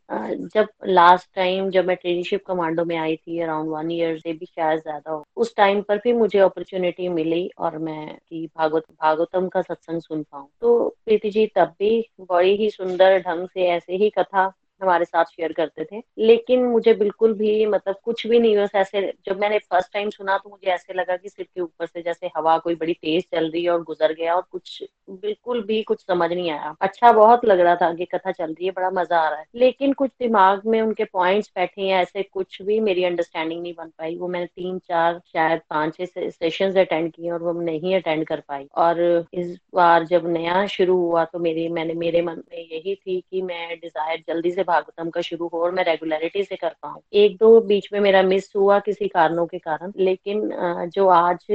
जब लास्ट टाइम जब मैं ट्रेनशिप कमांडो में आई थी अराउंड वन ईयर से भी शायद ज़्यादा हो, उस टाइम पर भी मुझे अपॉर्चुनिटी मिली और मैं भागवत, भागवतम का सत्संग सुन पाऊँ। तो प्रीति जी, तब भी बड़ी ही सुंदर ढंग से ऐसे ही कथा हमारे साथ शेयर करते थे। लेकिन मुझे बिल्कुल भी मतलब कुछ भी नहीं बस ऐसे जब मैंने फ़र्स्ट टाइम सुना तो मुझे ऐसे लगा कि सिर के ऊपर से जैसे हवा कोई बड़ी तेज चल रही है और गुजर गया और कुछ बिल्कुल भी कुछ समझ नहीं आया। अच्छा बहुत लग रहा था कि कथा चल रही है, बड़ा मज़ा आ रहा है। लेकिन कुछ दिमाग में उनके पॉइंट्स बैठे हैं, ऐसे कुछ भी मेरी अंडरस्टैंडिंग नहीं बन पाई। वो मैंने तीन, चार, शायद पाँच, छह सेशन अटेंड किए और वो नहीं अटेंड कर पाई। और इस बार जब नया शुरू हुआ तो मेरी, मैंने, मेरे मन में यही थी कि मैं डिज़ायर जल्दी से भागवतम का शुरू हो और मैं रेगुलरिटी से कर पाऊँ एक दो बीच में मेरा मिस हुआ किसी कारणों के कारण, लेकिन जो आज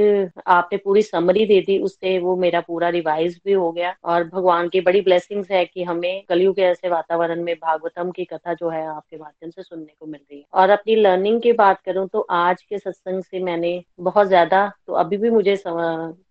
आपने पूरी समरी दे दी, उससे वो मेरा पूरा रिवाइज भी हो गया और भगवान की बड़ी ब्लेसिंग है कि हमें कलयुग के ऐसे वातावरण में भागवतम की कथा जो है आपके माध्यम से सुनने को मिल रही है। और अपनी लर्निंग की बात करूँ तो आज के सत्संग से मैंने बहुत ज़्यादा तो अभी भी मुझे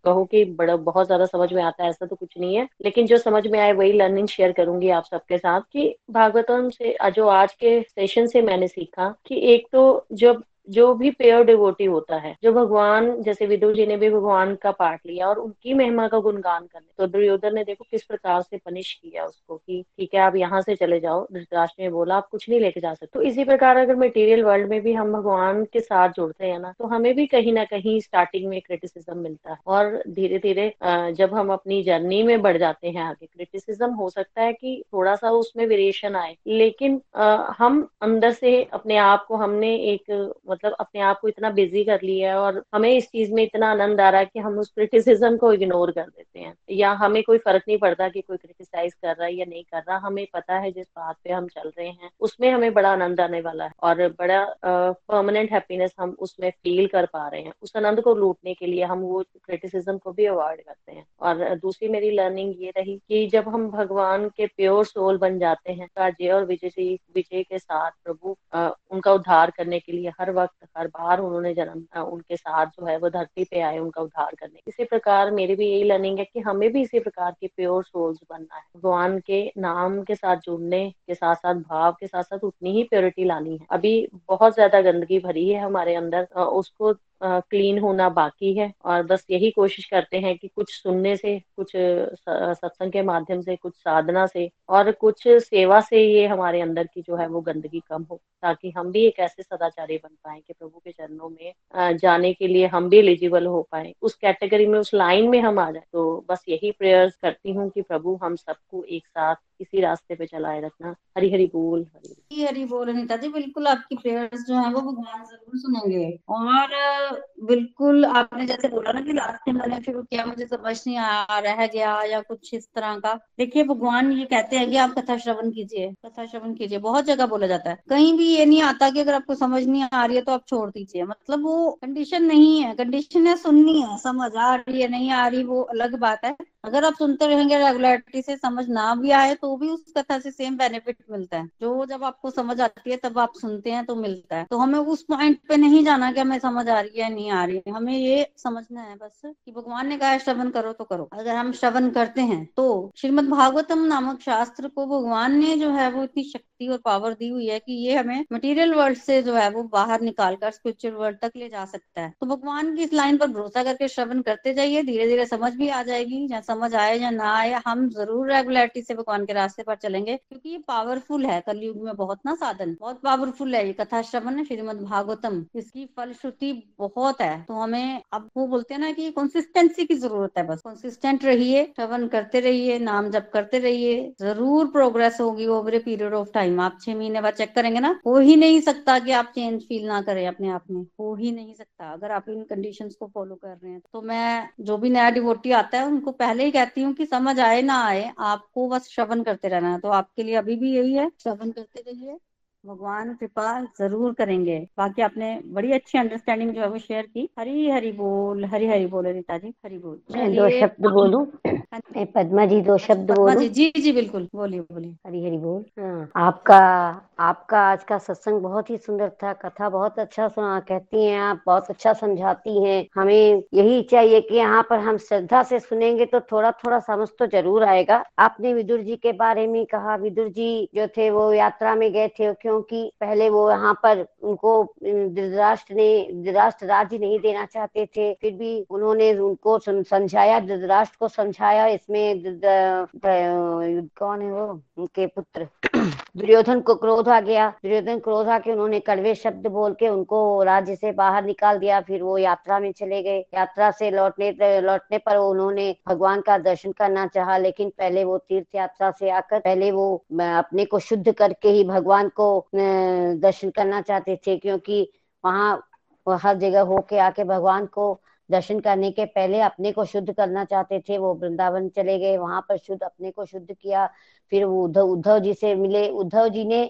कहो कि बड़ा, बहुत ज़्यादा समझ में आता है, ऐसा तो कुछ नहीं है। लेकिन जो समझ में आए वही लर्निंग शेयर करूँगी आप सबके साथ कि भागवतम से जो आज के सेशन से मैंने सीखा कि एक तो जब जो भी पेयर डिवोटी होता है, जो भगवान, जैसे विदुर जी ने भी भगवान का पाठ लिया और उनकी महिमा का गुणगान करने तो दुर्योधन ने देखो किस प्रकार से पनिश किया उसको कि ठीक है, आप यहाँ से चले जाओ, धृतराष्ट्र ने बोला, आप कुछ नहीं लेके जा सकते। तो इसी प्रकार अगर मटेरियल वर्ल्ड में भी हम भगवान के साथ जुड़ते हैं ना तो हमें भी कहीं ना कहीं स्टार्टिंग में क्रिटिसिज्म मिलता है। और धीरे धीरे जब हम अपनी जर्नी में बढ़ जाते हैं आगे क्रिटिसिज्म हो सकता है कि थोड़ा सा उसमें वेरिएशन आए, लेकिन हम अंदर से अपने आप को हमने एक मतलब अपने आप को इतना बिज़ी कर लिया है और हमें इस चीज़ में इतना आनंद आ रहा है कि हम उस क्रिटिसिज्म को इग्नोर कर देते हैं। या हमें कोई फ़र्क नहीं पड़ता कि कोई क्रिटिसाइज कर रहा है या नहीं कर रहा। हमें पता है जिस बात पे हम चल रहे हैं, उसमें हमें बड़ा आनंद आने वाला है और बड़ा परमानेंट हैप्पीनेस हम उसमें फील कर पा रहे हैं। उस आनंद को लूटने के लिए हम वो क्रिटिसिज्म को भी अवॉइड करते हैं। और दूसरी मेरी लर्निंग ये रही कि जब हम भगवान के प्योर सोल बन जाते हैं जय और विजय विजय के साथ प्रभु उनका उद्धार करने के लिए हर वक्त हर बार उन्होंने जन्म उनके साथ जो है वो धरती पे आए उनका उद्धार करने इसी प्रकार मेरी भी यही लर्निंग है कि हमें भी इसी प्रकार के प्योर सोल्स बनना है। भगवान के नाम के साथ जुड़ने के साथ साथ भाव के साथ साथ उतनी ही प्योरिटी लानी है। अभी बहुत ज़्यादा गंदगी भरी है हमारे अंदर उसको क्लीन होना बाकी है और बस यही कोशिश करते हैं कि कुछ सुनने से, कुछ सत्संग के माध्यम से, कुछ साधना से और कुछ सेवा से ये हमारे अंदर की जो है वो गंदगी कम हो, ताकि हम भी एक ऐसे सदाचारी बन पाए कि प्रभु के चरणों में जाने के लिए हम भी एलिजिबल हो पाए। उस कैटेगरी में, उस लाइन में हम आ जाए। तो बस यही प्रेयर्स करती हूँ कि प्रभु हम सबको एक साथ इसी रास्ते पे चलाए रखना। हरी हरी बोल। हरी हरी बोल, अनिता जी, बिल्कुल आपकी प्रेयर्स जो है वो भगवान ज़रूर सुनेंगे। और, बिल्कुल आपने जैसे बोला ना कि लास्ट मैंने फिर क्या मुझे समझ नहीं आया रह गया या कुछ इस तरह का। देखिए, भगवान ये कहते हैं कि आप कथा श्रवण कीजिए, कथा श्रवण कीजिए। बहुत जगह बोला जाता है। कहीं भी ये नहीं आता कि अगर आपको समझ नहीं आ रही है तो आप छोड़ दीजिए। मतलब वो कंडीशन नहीं है। कंडीशन है सुननी है, समझ आ रही है, नहीं आ रही, वो अलग बात है। अगर आप सुनते रहेंगे रेगुलरिटी से समझ ना भी आए तो भी उस कथा से सेम बेनिफिट मिलता है। जो जब आपको समझ आती है, तब आप सुनते हैं तो मिलता है। तो हमें उस पॉइंट पे नहीं जाना कि हमें समझ आ रही है नहीं आ रही है। हमें ये समझना है बस कि भगवान ने कहा, श्रवण करो तो करो। अगर हम श्रवण करते हैं तो श्रीमद भागवतम नामक शास्त्र को भगवान ने जो है, वो इतनी शक्ति और पावर दी हुई है कि ये हमें मटेरियल वर्ल्ड से जो है वो बाहर निकाल कर स्पिरिचुअल वर्ल्ड तक ले जा सकता है। तो भगवान की इस लाइन पर भरोसा करके श्रवण करते जाइए धीरे धीरे समझ भी आ जाएगी, या समझ आए या ना आए, हम ज़रूर रेगुलरिटी से भगवान के रास्ते पर चलेंगे, क्योंकि ये पावरफुल है, कलयुग में बहुत ना साधन, बहुत पावरफुल है ये कथा श्रवण, श्रीमद भागवतम। इसकी फलश्रुति बहुत है तो हमें अब वो बोलते हैं ना कि कंसिस्टेंसी की ज़रूरत है बस। कंसिस्टेंट रहिए, श्रवण करते रहिए, नाम जप करते रहिए, ज़रूर प्रोग्रेस होगी over a period of time आप छह महीने बाद चेक करेंगे ना, हो ही नहीं सकता कि आप चेंज फील ना करें अपने आप में, हो ही नहीं सकता। अगर आप इन कंडीशंस को फॉलो कर रहे हैं तो मैं जो भी नया डिवोटी आता है, उनको पहले ही कहती हूँ कि समझ आए ना आए, आपको बस श्रवण करते रहना है। तो आपके लिए अभी भी यही है, श्रवण करते रहिए। भगवान कृपा ज़रूर करेंगे। बाकी आपने बड़ी अच्छी अंडरस्टैंडिंग जो है वो शेयर की। हरी हरी बोल हरी हरी बोल रीता जी हरी बोल। मैं दो शब्द बोलूँ? हाँ पद्मा जी दो शब्द बोलूँ? जी जी जी बिल्कुल। बोलिए बोलिए। हरी हरी बोल। हाँ। आपका आपका आज का सत्संग बहुत ही सुंदर था कथा बहुत अच्छा सुना कहती हैं आप बहुत अच्छा समझाती हैं। हमें यही चाहिए कि यहाँ पर हम श्रद्धा से सुनेंगे तो थोड़ा थोड़ा समझ तो ज़रूर आएगा। आपने विदुर जी के बारे में कहा विदुर जी जो थे वो यात्रा में गए थे क्यों क्योंकि पहले वो यहाँ पर उनको धृतराष्ट्र ने, धृतराष्ट्र राज्य नहीं देना चाहते थे, फिर भी उन्होंने उनको समझाया, धृतराष्ट्र को समझाया, इसमें कौन है वो, उनके पुत्र, दुर्योधन को क्रोध आ गया, दुर्योधन क्रोध आके उन्होंने कड़वे शब्द बोल के उनको राज्य से बाहर निकाल दिया, फिर वो यात्रा में चले गए, यात्रा से लौटने लौटने पर उन्होंने भगवान का दर्शन करना चाहा, लेकिन पहले वो तीर्थ यात्रा से आकर, पहले वो अपने को शुद्ध करके ही भगवान को दर्शन करना चाहते थे, क्योंकि वहाँ हर जगह होके आके भगवान को दर्शन करने के पहले अपने को शुद्ध करना चाहते थे। वो वृंदावन चले गए, वहाँ पर शुद्ध अपने को शुद्ध किया। फिर वो उद्धव उद्धव जी से मिले। उद्धव जी ने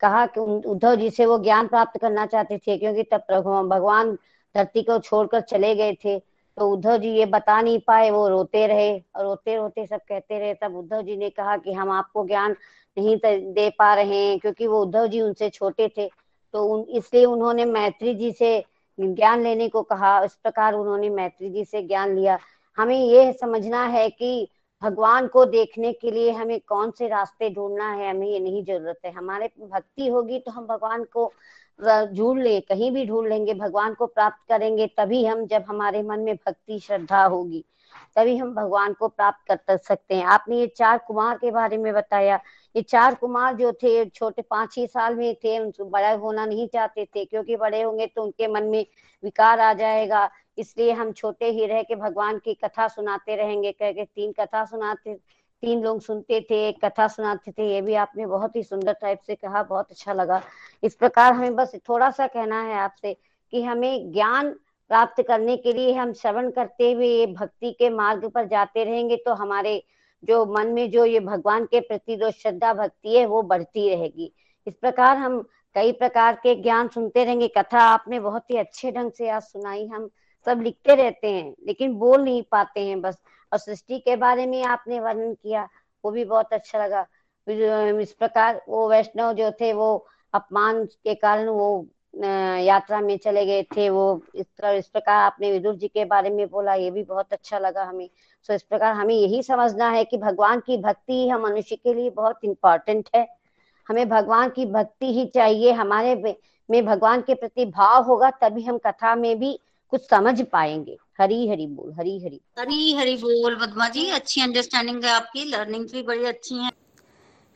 कहा कि उद्धव जी से वो ज्ञान प्राप्त करना चाहते थे, क्योंकि तब भगवान धरती को छोड़कर चले गए थे। तो उद्धव जी ये बता नहीं पाए, वो रोते रहे। और रोते रोते सब कहते रहे। तब उद्धव जी ने कहा कि हम आपको ज्ञान नहीं दे पा रहे हैं क्योंकि वो उद्धव जी उनसे छोटे थे। तो उन, इसलिए उन्होंने मैत्री जी से ज्ञान लेने को कहा। इस प्रकार उन्होंने मैत्री जी से ज्ञान लिया। हमें ये समझना है कि भगवान को देखने के लिए हमें कौन से रास्ते ढूंढना है हमें ये नहीं ज़रूरत है। हमारे भक्ति होगी तो हम भगवान को ढूंढ ले कहीं भी ढूंढ लेंगे भगवान को प्राप्त करेंगे तभी हम जब हमारे मन में भक्ति श्रद्धा होगी तभी हम भगवान को प्राप्त कर सकते हैं। आपने ये चार कुमार के बारे में बताया। ये चार कुमार जो थे, छोटे पाँच ही साल में थे उनको बड़ा होना नहीं चाहते थे। क्योंकि बड़े होंगे तो उनके मन में विकार आ जाएगा। इसलिए हम छोटे ही रह के भगवान की कथा सुनाते रहेंगे। कह के तीन कथा सुनाते, तीन लोग सुनते थे, एक कथा सुनाते थे। ये भी आपने बहुत ही सुंदर टाइप से कहा, बहुत अच्छा लगा। इस प्रकार हमें बस थोड़ा सा कहना है आपसे कि हमें ज्ञान प्राप्त करने के लिए हम श्रवण करते हुए भक्ति के मार्ग पर जाते रहेंगे तो हमारे जो मन में जो ये भगवान के प्रति जो श्रद्धा भक्ति है, वो बढ़ती रहेगी। इस प्रकार हम कई प्रकार के ज्ञान सुनते रहेंगे। कथा आपने बहुत ही अच्छे ढंग से आज सुनाई। हम सब लिखते रहते हैं, लेकिन बोल नहीं पाते हैं बस। और सृष्टि के बारे में आपने वर्णन किया, वो भी बहुत अच्छा लगा। इस प्रकार वो वैष्णव जो थे, वो अपमान के कारण वो यात्रा में चले गए थे वो। इस तरह इस प्रकार आपने विदुर जी के बारे में बोला, ये भी बहुत अच्छा लगा हमें। सो इस प्रकार हमें यही समझना है कि भगवान की भक्ति हम मनुष्य के लिए बहुत इंपॉर्टेंट है। हमें भगवान की भक्ति ही चाहिए। हमारे में भगवान के प्रति भाव होगा तभी हम कथा में भी कुछ समझ पाएँगे। हरी हरी बोल, हरी हरी। हरी हरी बोल पद्मा जी अच्छी अंडरस्टैंडिंग है आपकी। लर्निंग भी बड़ी अच्छी है।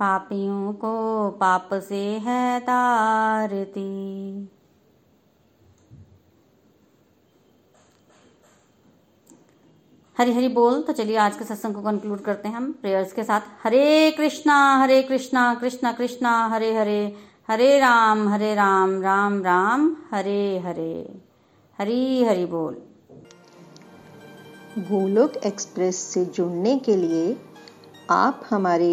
पापियों को पाप से है तारती। हरी हरी बोल तो चलिए आज के सत्संग को कंक्लूड करते हैं हम प्रेयर्स के साथ। हरे कृष्णा हरे कृष्णा कृष्णा कृष्णा, हरे हरे हरे राम हरे राम राम राम, हरे हरे। हरी हरि बोल। गोलोक एक्सप्रेस से जुड़ने के लिए आप हमारे